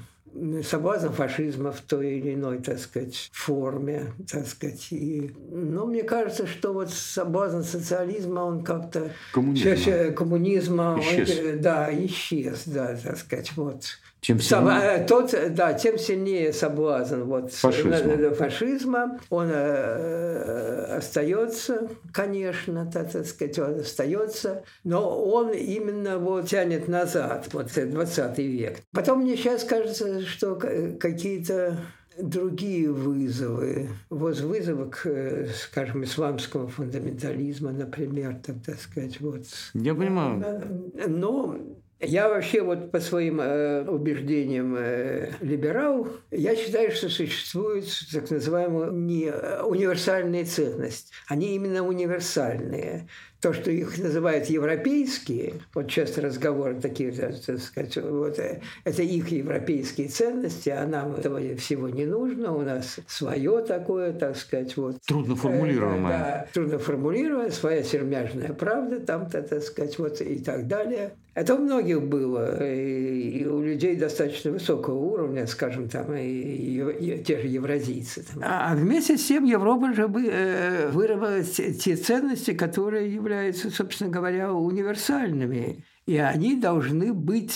соблазн фашизма в той или иной, так сказать, форме, так сказать. И, но мне кажется, что вот соблазн социализма, он как-то... Коммунизма. Коммунизма, исчез. Он, да, исчез, да, так сказать, вот. Чем сильнее... Э, тот, да, тем сильнее соблазн вот, фашизма. фашизма. Он э, остается, конечно, так, так сказать, он остается, но он именно вот тянет назад, вот 20 век. Потом мне сейчас кажется, что какие-то другие вызовы, вот вызовы к, скажем, исламскому фундаментализму, например, так, так сказать, вот. Я понимаю. Но я вообще вот по своим э, убеждениям э, либерал, я считаю, что существуют так называемые не универсальные ценности. Они именно универсальные то, что их называют европейские, вот часто разговоры такие, так сказать, вот, э, это их европейские ценности, а нам этого всего не нужно, у нас свое такое, так сказать, вот. Трудно формулируемое. Да, трудно формулируемое, своя сермяжная правда, там-то, так сказать, вот и так далее. Это у многих было, и у людей достаточно высокого уровня, скажем, там, и, и, и те же евразийцы. Там. А вместе с тем Европа же э, выработала те ценности, которые являются, собственно говоря, универсальными. И они должны быть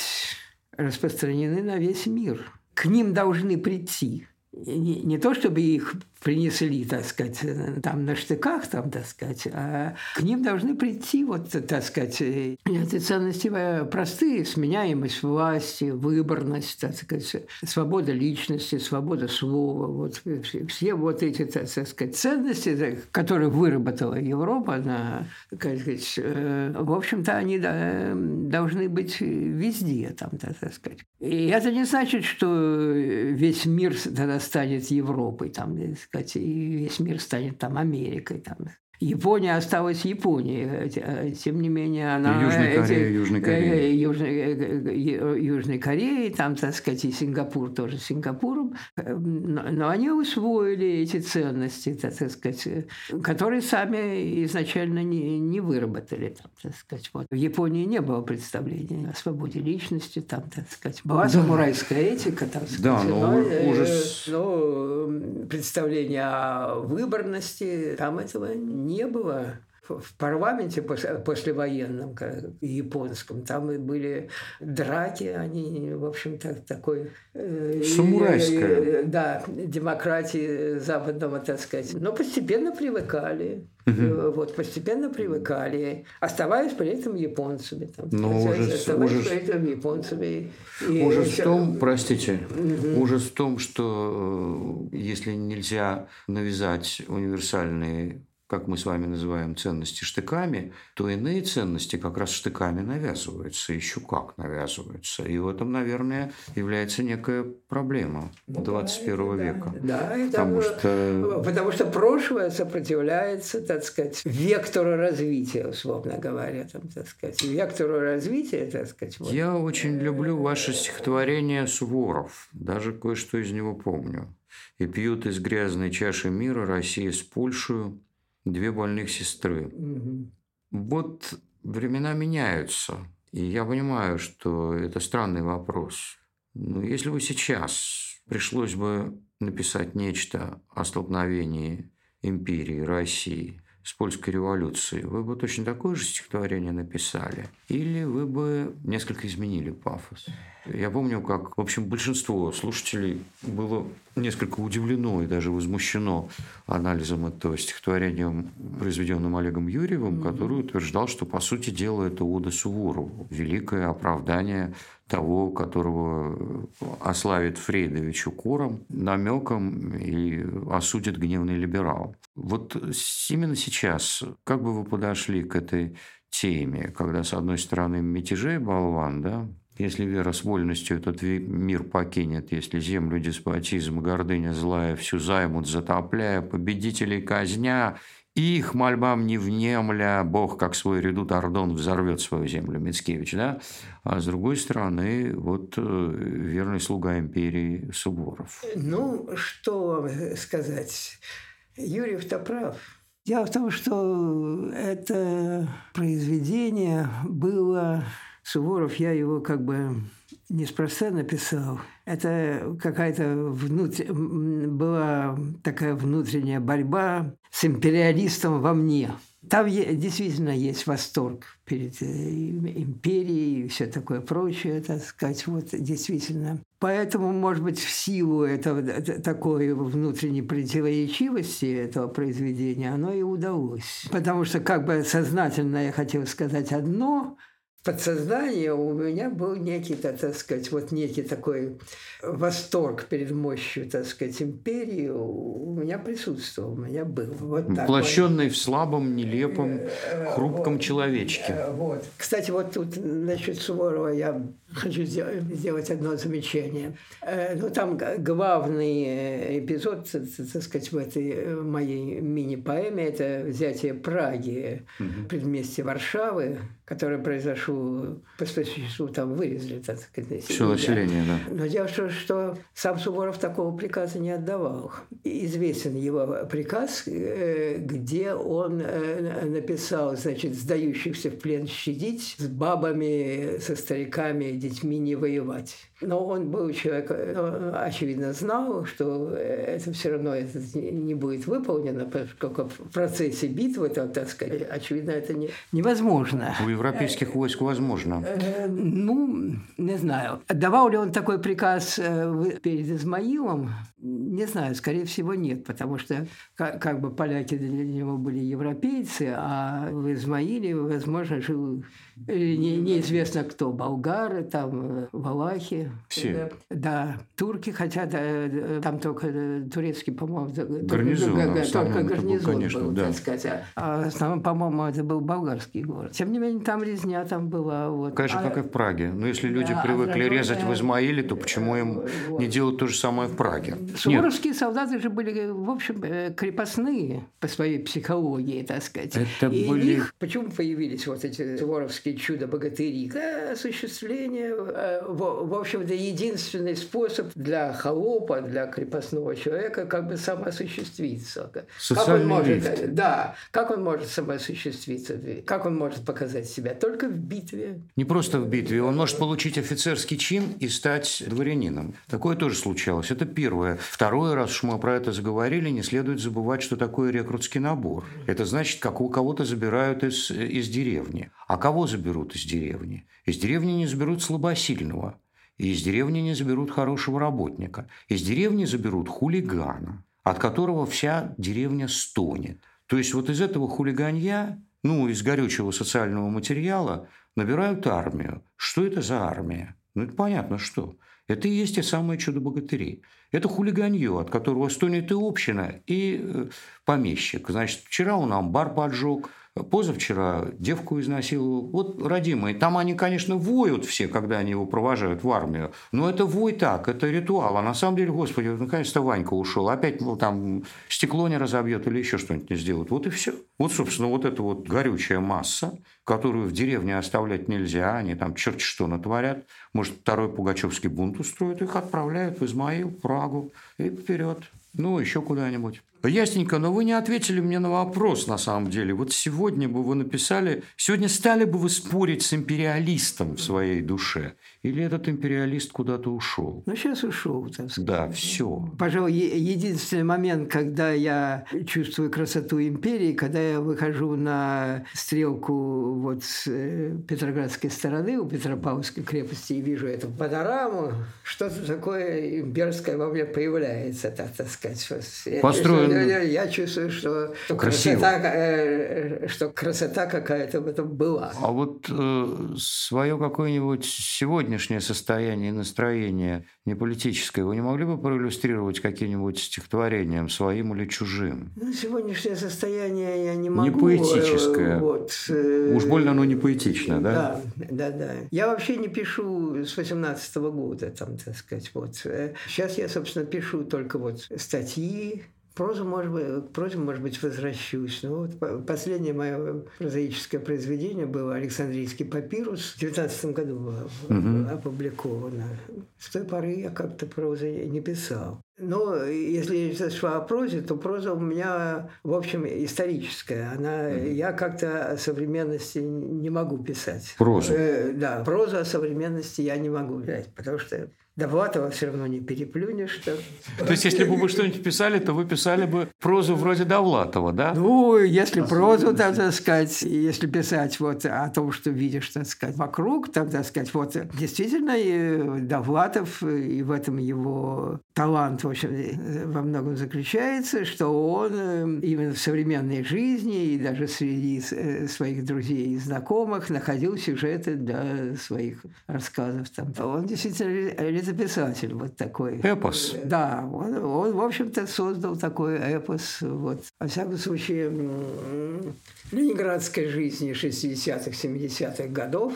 распространены на весь мир. К ним должны прийти. Не, не то, чтобы их принесли, так сказать, там на штыках, там, так сказать, а к ним должны прийти, вот, так сказать, эти ценности простые, сменяемость власти, выборность, так сказать, свобода личности, свобода слова, вот все вот эти, так сказать, ценности, которые выработала Европа, она, так сказать, э, в общем-то, они должны быть везде, там, так сказать. И это не значит, что весь мир тогда станет Европой, там, сказать, и весь мир станет там Америкой, там, Япония осталась Японией, э, тем не менее она... Южная Корея, Южная Корея. Южной, Южной Кореи, там, так сказать, и Сингапур тоже Сингапуром, но, но они усвоили эти ценности, так сказать, которые сами изначально не, не выработали. Там, так сказать. Вот. В Японии не было представления о свободе личности, там, так сказать, была да. самурайская этика, там, сказать, да, но, но, э, уже... но представление о выборности, там этого не было в парламенте после, послевоенном, японском, там и были драки, они, в общем-то, такой... Э, Самурайская. Э, да, демократии западного, так сказать. Но постепенно привыкали. Угу. Вот, постепенно привыкали, оставаясь при этом японцами. Там, Но ужас, оставаясь ужас, при этом японцами. И ужас в том, простите, угу. ужас в том, что если нельзя навязать универсальные как мы с вами называем ценности штыками, то иные ценности как раз штыками навязываются, еще как навязываются. И в этом, наверное, является некая проблема ну, 21 да, века. Да, да потому, что... потому что прошлое сопротивляется, так сказать, вектору развития, условно говоря, там, так сказать, вектору развития, так сказать. Вот. Я очень люблю ваше стихотворение «Суворов», даже кое-что из него помню. «И пьют из грязной чаши мира Россия с Польшей, две больных сестры. Угу. Вот времена меняются, и я понимаю, что это странный вопрос. Но если бы сейчас пришлось бы написать нечто о столкновении империи, России с польской революцией, вы бы точно такое же стихотворение написали? Или вы бы несколько изменили пафос? Я помню, как, в общем, большинство слушателей было несколько удивлено и даже возмущено анализом этого стихотворения, произведенным Олегом Юрьевым, который утверждал, что, по сути дела, это Ода Суворову, великое оправдание того, которого ославит Фрейдович укором, намеком и осудит гневный либерал. Вот именно сейчас, как бы вы подошли к этой теме, когда, с одной стороны, мятежей болван, да, если вера с вольностью этот мир покинет, если землю деспотизм, гордыня злая всю займут, затопляя, победителей казня, их мольбам не внемля, Бог, как свой редут Ордон, взорвет свою землю, Мицкевич, да? А с другой стороны, вот э, верный слуга империи Суворов. Ну, что сказать? Юрьев-то прав. Дело в том, что это произведение было Суворов, я его как бы неспроста написал. Это какая-то внутр... была такая внутренняя борьба с империалистом во мне. Там действительно есть восторг перед э, империей и все такое прочее, так сказать, вот действительно. Поэтому, может быть, в силу этого такой внутренней противоречивости этого произведения оно и удалось. Потому что как бы сознательно я хотел сказать одно, подсознании у меня был некий, так сказать, вот некий такой восторг перед мощью, так сказать, империи у меня присутствовал, у меня был. Вот Воплощенный в слабом, нелепом, э, э, хрупком вот, человечке. Э, вот. Кстати, вот тут насчет Суворова я хочу сделать одно замечание. Ну, там главный эпизод, так сказать, в этой моей мини-поэме – это взятие Праги, угу. предместье Варшавы, которое произошло по специфичеству, там вырезали, так сказать, Все население, да. Но дело в том, что сам Суворов такого приказа не отдавал. Известен его приказ, э, где он э, написал, значит, сдающихся в плен щадить, с бабами, со стариками, детьми не воевать. Но он был человек, э, очевидно, знал, что это все равно это не будет выполнено, поскольку в процессе битвы, так сказать, очевидно, это не, невозможно. европейских войск возможно? Э, ну, не знаю. Давал ли он такой приказ э, перед Измаилом? Не знаю, скорее всего, нет, потому что как, как бы поляки для него были европейцы, а в Измаиле, возможно, жил не, неизвестно кто, болгары, там, валахи. Все. Да, турки, хотя да, там только турецкий, по-моему, гарнизон, только, только гарнизон конечно, был, да. так сказать. А, а основном, по-моему, это был болгарский город. Тем не менее, там резня там была. Вот. Конечно, а, как и в Праге. Но если люди да, привыкли а резать в Измаиле, то почему им вот. не делать то же самое в Праге? Суворовские Нет. солдаты же были, в общем, э, крепостные по своей психологии, так сказать. Это и были... их, почему появились вот эти суворовские чудо-богатыри? Осуществление, э, в, общем-то, единственный способ для холопа, для крепостного человека как бы самоосуществиться. Социальный как он может, лифт. Да, как он может самоосуществиться? Как он может показать себя? Только в битве. Не просто в битве. Он может получить офицерский чин и стать дворянином. Такое тоже случалось. Это первое. Второе, раз уж мы про это заговорили, не следует забывать, что такое рекрутский набор. Это значит, как у кого-то забирают из, из деревни. А кого заберут из деревни? Из деревни не заберут слабосильного. И из деревни не заберут хорошего работника. Из деревни заберут хулигана, от которого вся деревня стонет. То есть вот из этого хулиганья, ну, из горючего социального материала набирают армию. Что это за армия? Ну, это понятно, что. Это и есть те самые чудо-богатыри. Это хулиганье, от которого стонет и община, и э, помещик. Значит, вчера он амбар поджег, Позавчера девку изнасиловал. Вот родимые. Там они, конечно, воют все, когда они его провожают в армию. Но это вой так, это ритуал. А на самом деле, господи, наконец-то Ванька ушел. Опять ну, там стекло не разобьет или еще что-нибудь не сделает. Вот и все. Вот, собственно, вот эта вот горючая масса, которую в деревне оставлять нельзя. Они там черти что натворят. Может, второй Пугачевский бунт устроят. Их отправляют в Измаил, Прагу и вперед. Ну, еще куда-нибудь. Ясненько, но вы не ответили мне на вопрос, на самом деле. Вот сегодня бы вы написали, сегодня стали бы вы спорить с империалистом в своей душе? Или этот империалист куда-то ушел? Ну, сейчас ушел. Так сказать. Да, все. Пожалуй, единственный момент, когда я чувствую красоту империи, когда я выхожу на стрелку вот с э, Петроградской стороны, у Петропавловской крепости, и вижу эту панораму, что-то такое имперское во мне появляется, так, так сказать. Построен... Я, я, чувствую, что, что красота, э, что красота какая-то в этом была. А вот э, свое какое-нибудь сегодня сегодняшнее состояние и настроение не политическое, вы не могли бы проиллюстрировать каким-нибудь стихотворением своим или чужим? Ну, сегодняшнее состояние я не могу. Не поэтическое. Вот. Э, Уж больно оно не поэтично, да? Да, да, да. Я вообще не пишу с 18 -го года, там, так сказать, вот. Сейчас я, собственно, пишу только вот статьи, прозу, может быть, к прозе, может быть, возвращусь. Но вот последнее мое прозаическое произведение было «Александрийский папирус». В 19 году было угу. опубликовано. С той поры я как-то прозы не писал. Но если шла о прозе, то проза у меня, в общем, историческая. Она, mm Я как-то о современности не могу писать. Проза? Э, да, прозу о современности я не могу взять, потому что Довлатова все равно не переплюнешь. То, то есть, если бы вы что-нибудь писали, то вы писали бы прозу вроде Довлатова, да? Ну, если прозу, так, так сказать, если писать вот о том, что видишь, так сказать, вокруг, так, так сказать, вот действительно и Довлатов, и в этом его талант, в общем, во многом заключается, что он э, именно в современной жизни и даже среди э, своих друзей и знакомых находил сюжеты для своих рассказов. Там. Он действительно записатель вот такой. Эпос. Да, он, он в общем-то, создал такой эпос. Вот. Во всяком случае, ленинградской жизни 60-х, 70-х годов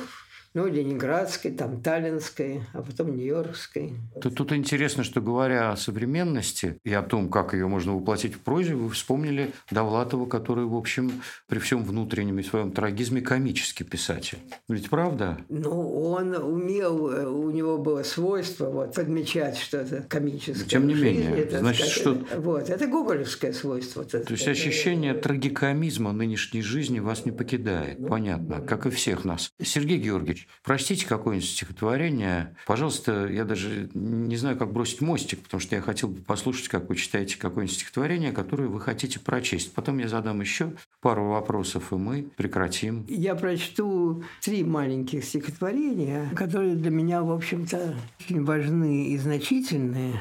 ну, Ленинградской, там, Таллинской, а потом Нью-Йоркской. Тут, тут интересно, что говоря о современности и о том, как ее можно воплотить в прозе, вы вспомнили Довлатова, который, в общем, при всем внутреннем и своем трагизме комический писатель. Ведь правда? Ну, он умел, у него было свойство вот, подмечать что-то комическое. Тем не менее, жизни, значит, сказать, что... Вот, это гоголевское свойство. То есть ощущение трагикомизма нынешней жизни вас не покидает, ну, понятно, как и всех нас. Сергей Георгиевич, Владимирович, прочтите какое-нибудь стихотворение. Пожалуйста, я даже не знаю, как бросить мостик, потому что я хотел бы послушать, как вы читаете какое-нибудь стихотворение, которое вы хотите прочесть. Потом я задам еще пару вопросов, и мы прекратим. Я прочту три маленьких стихотворения, которые для меня, в общем-то, очень важны и значительные.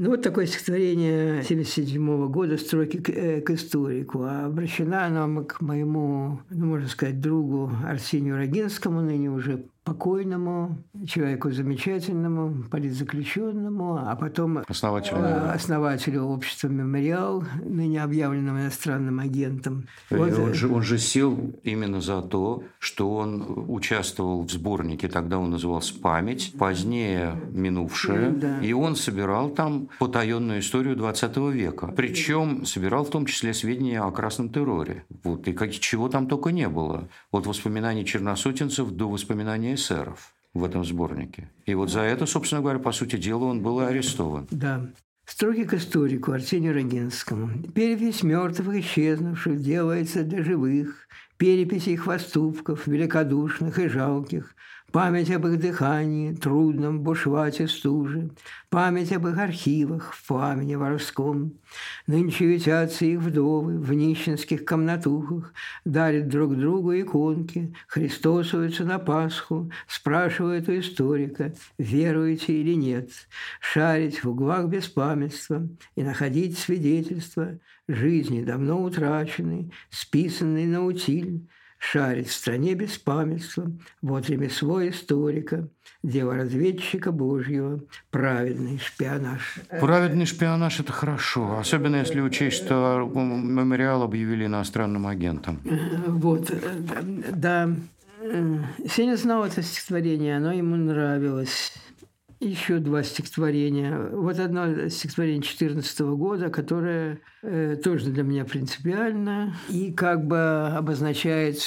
Ну, вот такое стихотворение 1977 года «Строки к, э, к историку». А обращена она к моему, ну, можно сказать, другу Арсению Рогинскому, ныне уже покойному, человеку замечательному, политзаключенному, а потом основателю, э, основателю общества «Мемориал», ныне объявленным иностранным агентом. Вот. Он, же, он же сел именно за то, что он участвовал в сборнике, тогда он назывался «Память», позднее «Минувшее», да. и он собирал там потаенную историю 20 века. Причем собирал в том числе сведения о красном терроре. Вот, и как, чего там только не было. От воспоминаний черносотенцев до воспоминаний эсеров в этом сборнике. И вот за это, собственно говоря, по сути дела, он был арестован. Да. Строки к историку Арсению Рогинскому. Перепись мертвых исчезнувших делается для живых, перепись их поступков, великодушных и жалких, Память об их дыхании, трудном бушвате стужи, Память об их архивах в пламени воровском. Нынче ветятся их вдовы в нищенских комнатухах, Дарят друг другу иконки, христосуются на Пасху, Спрашивают у историка, веруете или нет, Шарить в углах беспамятства и находить свидетельства. Жизни давно утраченной, списанной на утиль, шарит в стране беспамятства, вот ремесло историка, дело разведчика Божьего, праведный шпионаж. Праведный шпионаж – это хорошо, особенно если учесть, что мемориал объявили иностранным агентом. Вот, да. Сеня знал это стихотворение, оно ему нравилось еще два стихотворения. Вот одно стихотворение 14 года, которое э, тоже для меня принципиально и как бы обозначает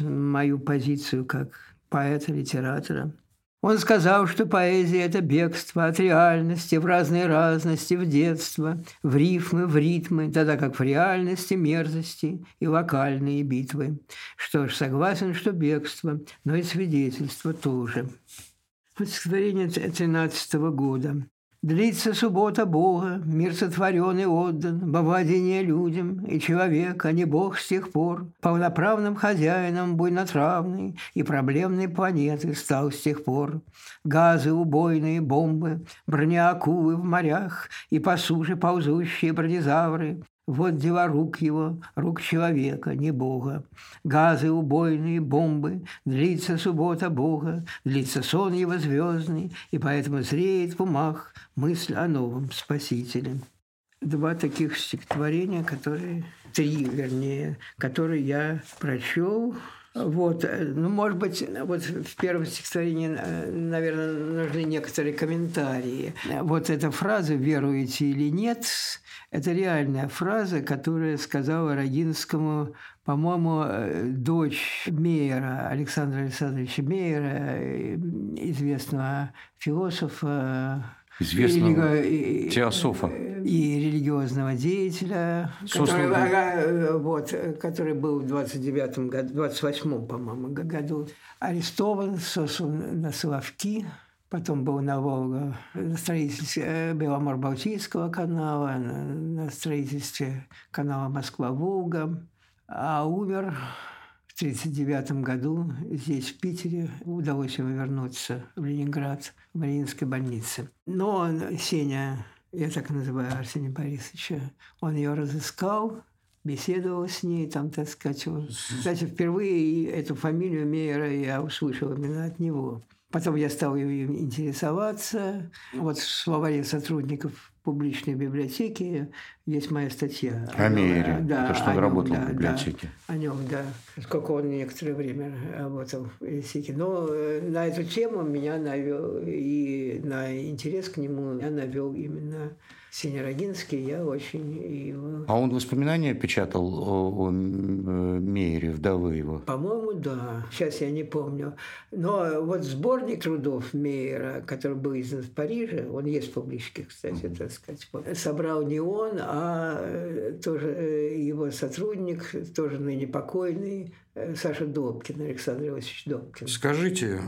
мою позицию как поэта, литератора. Он сказал, что поэзия – это бегство от реальности в разные разности, в детство, в рифмы, в ритмы, тогда как в реальности мерзости и локальные битвы. Что ж, согласен, что бегство, но и свидетельство тоже стихотворение 13 года. Длится суббота Бога, мир сотворен и отдан, Бовадение людям, и человек, а не Бог с тех пор, Полноправным хозяином буйнотравной и проблемной планеты стал с тех пор. Газы, убойные бомбы, броня акулы в морях И по суше ползущие бронезавры, вот дела рук его, рук человека, не Бога. Газы убойные, бомбы, длится суббота Бога, длится сон его звездный, и поэтому зреет в умах мысль о новом Спасителе. Два таких стихотворения, которые, три, вернее, которые я прочел вот, ну, может быть, вот в первом стихотворении, наверное, нужны некоторые комментарии. Вот эта фраза «веруете или нет» Это реальная фраза, которая сказала Рогинскому, по-моему, э, дочь Мейера, Александра Александровича Мейера, э, известного философа, известного религи... теософа и религиозного деятеля, который, вот, который был в 29 году, 28 по-моему, году арестован, сослан на Соловки, Потом был на Волга, на строительстве э, Беломор-Балтийского канала, на, строительстве канала Москва-Волга. А умер 1939 году здесь, в Питере. Удалось ему вернуться в Ленинград, в Мариинской больнице. Но Сеня, я так называю Арсения Борисовича, он ее разыскал, беседовал с ней, там, так сказать. Кстати, впервые эту фамилию Мейера я услышал именно от него. Потом я стал им интересоваться. Вот в словаре сотрудников публичной библиотеки есть моя статья. О Мейере, да, то, что он работал нем, в библиотеке. Да, о нем, да. Сколько он некоторое время работал в библиотеке. Но э, на эту тему меня навел, и на интерес к нему я навел именно Синерогинский, я очень его... А он воспоминания печатал о, о Мейере, вдовы его? По-моему, да. Сейчас я не помню. Но вот сбор сборник трудов Мейера, который был издан в Париже, он есть в публичке, кстати, так сказать, собрал не он, а э, тоже э, его сотрудник, тоже ныне покойный, э, Саша Добкин, Александр Иосифович Добкин. Скажите,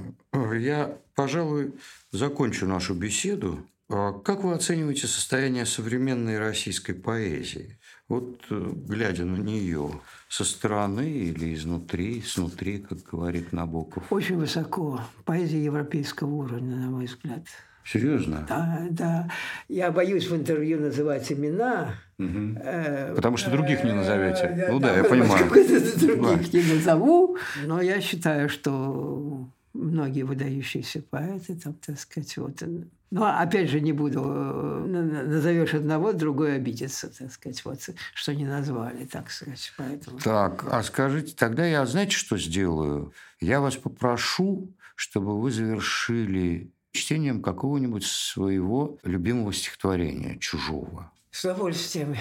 я, пожалуй, закончу нашу беседу. А как вы оцениваете состояние современной российской поэзии? Вот глядя на нее, со стороны или изнутри, снутри, как говорит Набоков? Очень высоко. Поэзия европейского уровня, на мой взгляд. Серьезно? Да, да. Я боюсь в интервью называть имена. Угу. Э, Потому что других не назовете. Э, ну да, да я понимаю. Других не назову. Но я считаю, что многие выдающиеся поэты, там, так сказать, вот но опять же не буду, э, назовешь одного, другой обидится, так сказать, вот, что не назвали, так сказать. Поэтому... Так, а скажите, тогда я, знаете, что сделаю? Я вас попрошу, чтобы вы завершили чтением какого-нибудь своего любимого стихотворения, чужого. С удовольствием.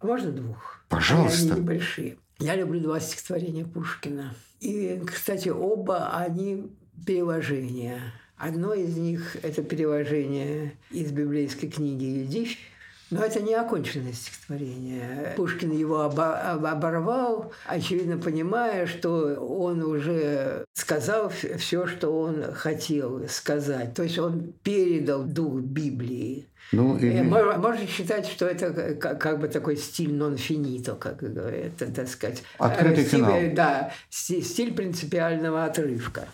Можно двух? Пожалуйста. Они небольшие. Я люблю два стихотворения Пушкина. И, кстати, оба они переложения. Одно из них – это переложение из библейской книги «Юдифь», но это не оконченное стихотворение. Пушкин его оборвал, очевидно понимая, что он уже сказал все, что он хотел сказать. То есть он передал дух Библии. Ну, и... Э, можно считать, что это как бы такой стиль нон-финито, как говорят, так сказать. Открытый стиль, финал. Да, стиль принципиального отрывка.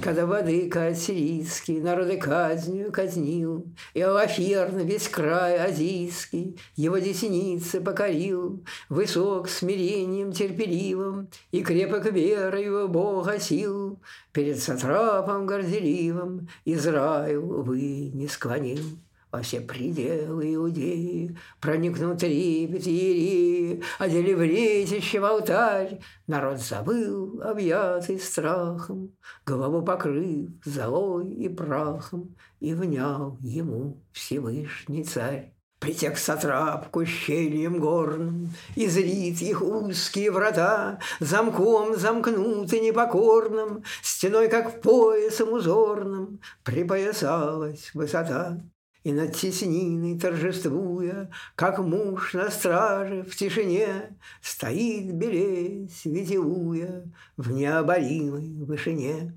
Когда владыка ассирийский народы казнью казнил, И Алаферн весь край азийский его десеницы покорил, Высок смирением терпеливым и крепок верою Бога сил, Перед сатрапом горделивым Израил, вы не склонил во все пределы Иудеи, Проникнут трепет Иереи, Одели в ретище в алтарь. Народ забыл, объятый страхом, Голову покрыв золой и прахом, И внял ему Всевышний царь. Притек сатрап к ущельям горным, И зрит их узкие врата, Замком замкнуты непокорным, Стеной, как поясом узорным, Припоясалась высота. И над тесниной торжествуя, Как муж на страже в тишине, Стоит белесь, витиуя В необоримой вышине.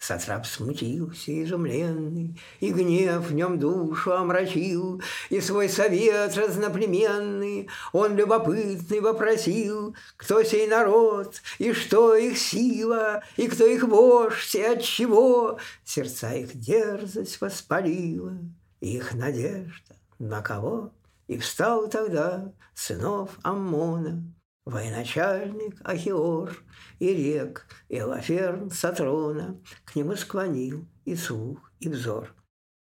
Сатрап смутился изумленный, И гнев в нем душу омрачил, И свой совет разноплеменный Он любопытный вопросил, Кто сей народ, и что их сила, И кто их вождь, и от чего Сердца их дерзость воспалила их надежда на кого? И встал тогда сынов Аммона, военачальник Ахиор, и рек, и Лаферн Сатрона, к нему склонил и слух, и взор.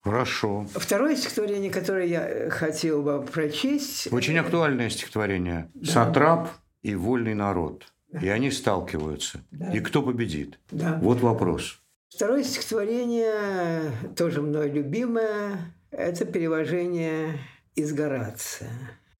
Хорошо. Второе стихотворение, которое я хотел бы прочесть... Очень актуальное стихотворение. Да. «Сатрап и вольный народ». Да. И они сталкиваются. Да. И кто победит? Да. Вот вопрос. Второе стихотворение, тоже мной любимое, это переложение из Горация.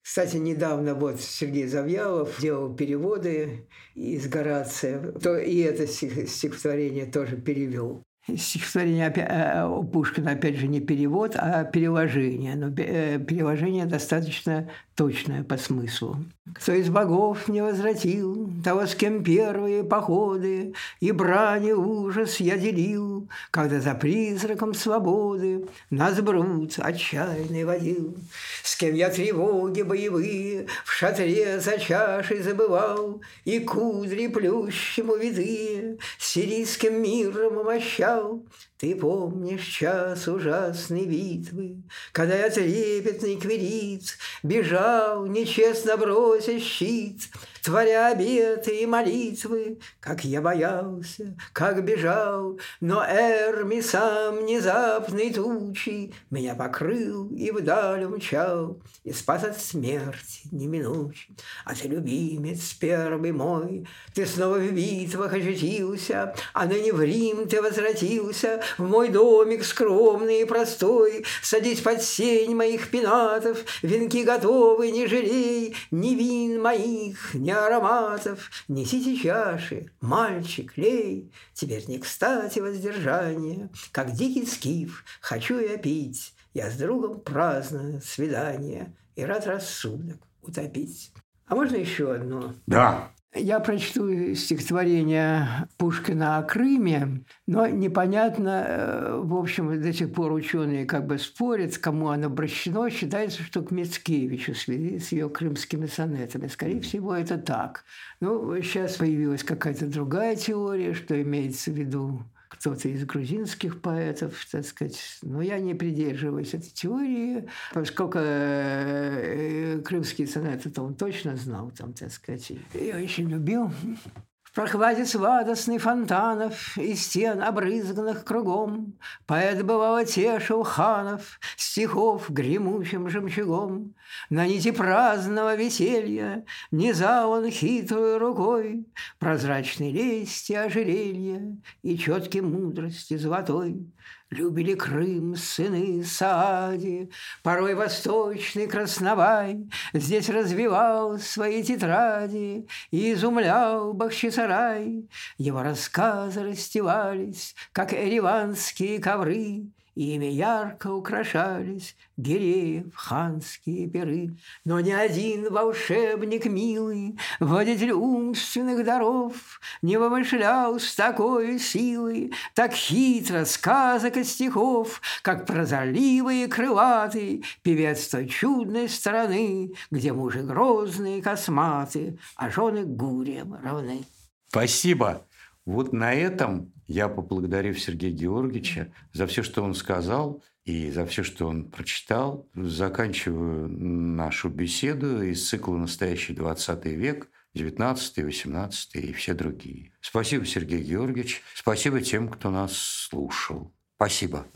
Кстати, недавно вот Сергей Завьялов делал переводы из Горация, то и это стихотворение тоже перевел. Стихотворение э, у Пушкина, опять же, не перевод, а переложение. Но э, переложение достаточно точное по смыслу. Кто из богов не возвратил того, с кем первые походы и брани ужас я делил, когда за призраком свободы нас бруд отчаянный водил, с кем я тревоги боевые в шатре за чашей забывал и кудри плющему виды сирийским миром умощал, show ты помнишь час ужасной битвы, Когда я трепетный кверит Бежал, нечестно брося щит, Творя обеты и молитвы, Как я боялся, как бежал, Но Эрми сам внезапной тучи Меня покрыл и вдаль умчал, И спас от смерти неминучей. А ты, любимец первый мой, Ты снова в битвах ощутился, А ныне в Рим ты возвратился, В мой домик скромный и простой, Садись под сень моих пенатов, Венки готовы, не жалей, Ни вин моих, ни ароматов, несите чаши, мальчик, лей, теперь не кстати воздержание, как дикий скиф, хочу я пить, я с другом праздную свидание и рад рассудок утопить. А можно еще одно? Да. Я прочту стихотворение Пушкина о Крыме, но непонятно, э, в общем, до сих пор ученые как бы спорят, кому оно обращено. Считается, что к Мицкевичу с ее крымскими сонетами. Скорее всего, это так. Ну, сейчас появилась какая-то другая теория, что имеется в виду кто-то из грузинских поэтов, так сказать. Но я не придерживаюсь этой теории, поскольку э, крымские сонеты-то он точно знал, там, так сказать. Я очень любил. В прохладе сладостный фонтанов И стен, обрызганных кругом, Поэт бывало тешил ханов Стихов гремучим жемчугом. На нити праздного веселья Низал он хитрую рукой Прозрачной лести ожерелья И четкий мудрости золотой. Любили Крым сыны Саади, Порой восточный Красновай Здесь развивал свои тетради И изумлял Бахчисарай. Его рассказы расстилались, Как эреванские ковры, Ими ярко украшались Гиреев ханские перы. Но ни один волшебник милый, Водитель умственных даров, Не вымышлял с такой силой Так хитро сказок и стихов, Как прозорливый и крылатый Певец той чудной страны, Где мужи грозные косматы, А жены гурьям равны. Спасибо. Вот на этом я поблагодарив Сергея Георгиевича за все, что он сказал, и за все, что он прочитал, заканчиваю нашу беседу из цикла «Настоящий 20 век», 19, 18 и все другие. Спасибо, Сергей Георгиевич. Спасибо тем, кто нас слушал. Спасибо.